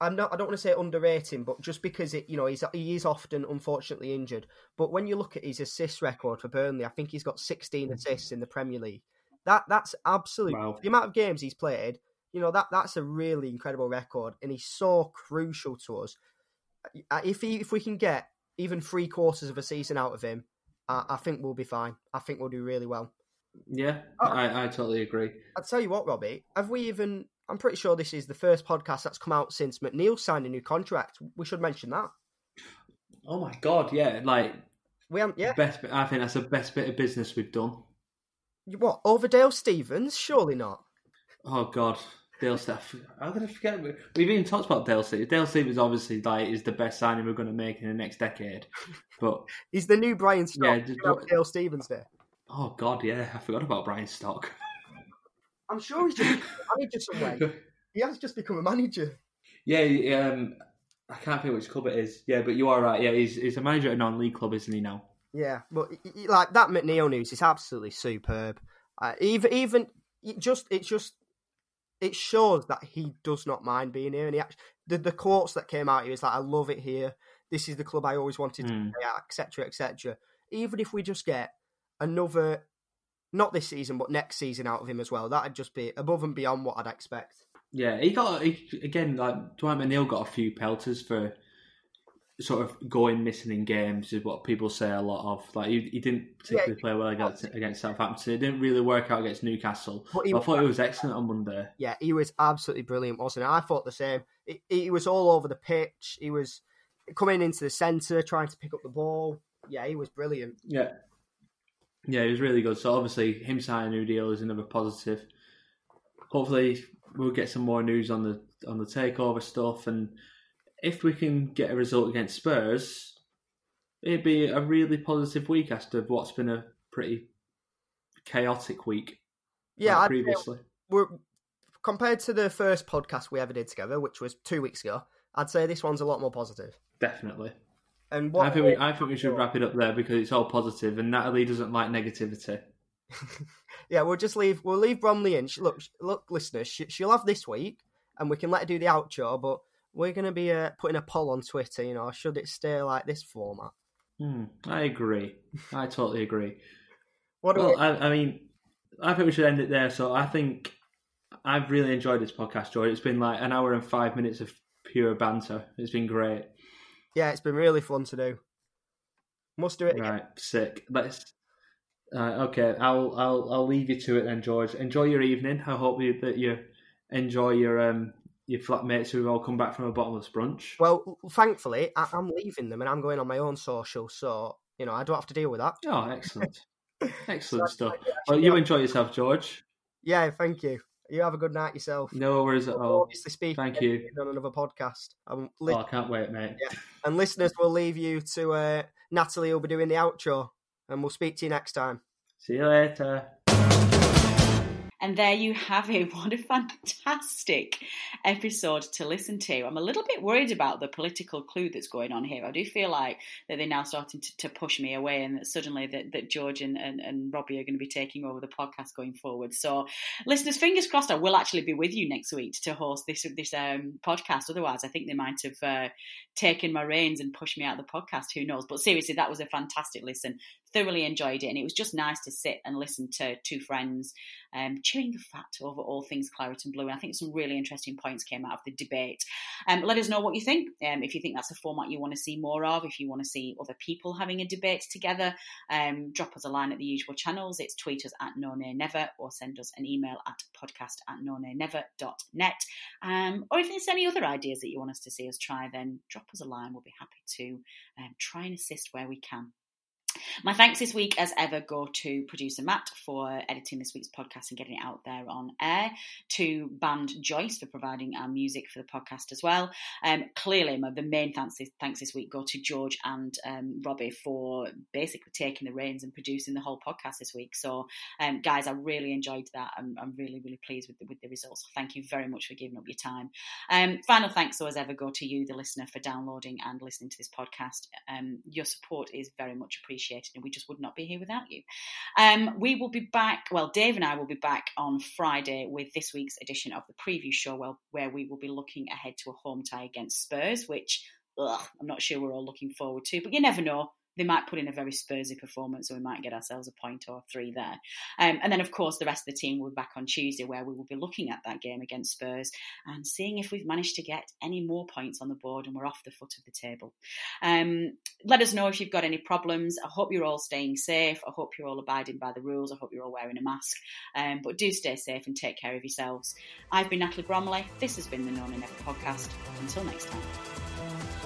I'm not. I don't want to say underrate him, but just because it, you know, he's he is often unfortunately injured. But when you look at his assist record for Burnley, I think he's got 16 assists in the Premier League. That that's absolute. Wow. The amount of games he's played, you know, that that's a really incredible record, and he's so crucial to us. Uh, If he if we can get even three quarters of a season out of him, I, I think we'll be fine. I think we'll do really well. yeah. Oh. I, I totally agree. I'll tell you what, Robbie. Have we even? I'm pretty sure this is the first podcast that's come out since McNeil signed a new contract. We should mention that. Oh my god, yeah, like We haven't yet. best. bit- I think that's the best bit of business we've done. What over Dale Stephens? Surely not. Oh god, Dale Steph. I'm gonna forget. We've even talked about Dale Stephens. Dale Stephens obviously like is the best signing we're going to make in the next decade. But (laughs) He's the new Brian Stock. Yeah, just- Dale Stephens there. oh god, yeah, I forgot about Brian Stock. (laughs) I'm sure he's just a manager somewhere. (laughs) He has just become a manager. yeah, um, I can't think which club it is. Yeah, but you are right. Yeah, he's he's a manager at a non-league club, isn't he now? Yeah, but like that McNeil news is absolutely superb. Uh, even even just it's just it shows that he does not mind being here. And he actually, the the quotes that came out, he was like, "I love it here. This is the club I always wanted to Mm. play at, etc., etc." Even if we just get another, not this season, but next season out of him as well, that'd just be above and beyond what I'd expect. Yeah, he got he, again like Dwight McNeil got a few pelters for sort of going missing in games is what people say a lot of. Like he, he didn't particularly play well against against Southampton. It didn't really work out against Newcastle. But he- But I thought he was excellent on Monday. Yeah, he was absolutely brilliant, wasn't he? I thought the same. He, he was all over the pitch. He was coming into the centre, trying to pick up the ball. Yeah, he was brilliant. Yeah. Yeah, he was really good. So obviously him signing a new deal is another positive. Hopefully we'll get some more news on the on the takeover stuff and if we can get a result against Spurs, it'd be a really positive week after what's been a pretty chaotic week Yeah, like, previously. we're compared to the first podcast we ever did together, which was two weeks ago. I'd say this one's a lot more positive. Definitely. And what I think we I think we should wrap it up there because it's all positive and Natalie doesn't like negativity. (laughs) yeah, we'll just leave. We'll leave Bromley in. She- Look, look, listeners, she, she'll have this week, and we can let her do the outro. But we're going to be uh, putting a poll on Twitter. You know, should it stay like this format? Hmm, I agree. I totally agree. What Well, we, I, I mean, I think we should end it there. So I think I've really enjoyed this podcast, Joy. It's been like an hour and five minutes of pure banter. It's been great. yeah, it's been really fun to do. Must do it. again. Right, sick. Let's. Uh, okay, I'll I'll I'll leave you to it then, George. Enjoy your evening. I hope you, that you enjoy your um your flatmates who've all come back from a bottomless brunch. Well, thankfully, I, I'm leaving them, and I'm going on my own social, so you know I don't have to deal with that. Oh, excellent, (laughs) excellent stuff. yeah, Well, you enjoy yourself, George. Yeah, thank you. You have a good night yourself. No worries at all. Obviously, speak Thank you. on another podcast. Um, Oh, li- I can't wait, mate. and listeners, we'll leave you to uh, Natalie. will be doing the outro, and we'll speak to you next time. See you later. And there you have it. (laughs) What a fantastic episode to listen to. I'm a little bit worried about the political clue that's going on here. I do feel like that they're now starting to, to push me away and that suddenly that, that George and, and, and Robbie are going to be taking over the podcast going forward. So listeners, fingers crossed I will actually be with you next week to host this this um, podcast. Otherwise, I think they might have uh, taken my reins and pushed me out of the podcast. Who knows? But seriously, that was a fantastic listen. Thoroughly enjoyed it, and it was just nice to sit and listen to two friends um, chewing the fat over all things claret and blue. And I think some really interesting points came out of the debate. Um, let us know what you think. Um, if you think that's a format you want to see more of, if you want to see other people having a debate together, um, drop us a line at the usual channels. It's tweet us at no never or send us an email at podcast at no never.net. Um, or if there's any other ideas that you want us to see us try, then drop us a line. We'll be happy to um, try and assist where we can. My thanks this week, as ever, go to producer Matt for editing this week's podcast and getting it out there on air, to band Joyce for providing our music for the podcast as well. Um, clearly, my, the main thanks this, thanks this week go to George and um, Robbie for basically taking the reins and producing the whole podcast this week. So, um, guys, I really enjoyed that. I'm, I'm really, really pleased with the, with the results. Thank you very much for giving up your time. Um, final thanks, though, as ever, go to you, the listener, for downloading and listening to this podcast. Um, your support is very much appreciated, and we just would not be here without you. Um, we will be back, well, Dave and I will be back on Friday with this week's edition of the preview show, where we will be looking ahead to a home tie against Spurs, which ugh, I'm not sure we're all looking forward to, but you never know they might put in a very Spursy performance, and we might get ourselves a point or three there. Um, and then, of course, the rest of the team will be back on Tuesday, where we will be looking at that game against Spurs and seeing if we've managed to get any more points on the board and we're off the foot of the table. Um, let us know if you've got any problems. I hope you're all staying safe. I hope you're all abiding by the rules. I hope you're all wearing a mask. Um, but do stay safe and take care of yourselves. I've been Natalie Bromley. This has been the No Nay Never podcast. Until next time.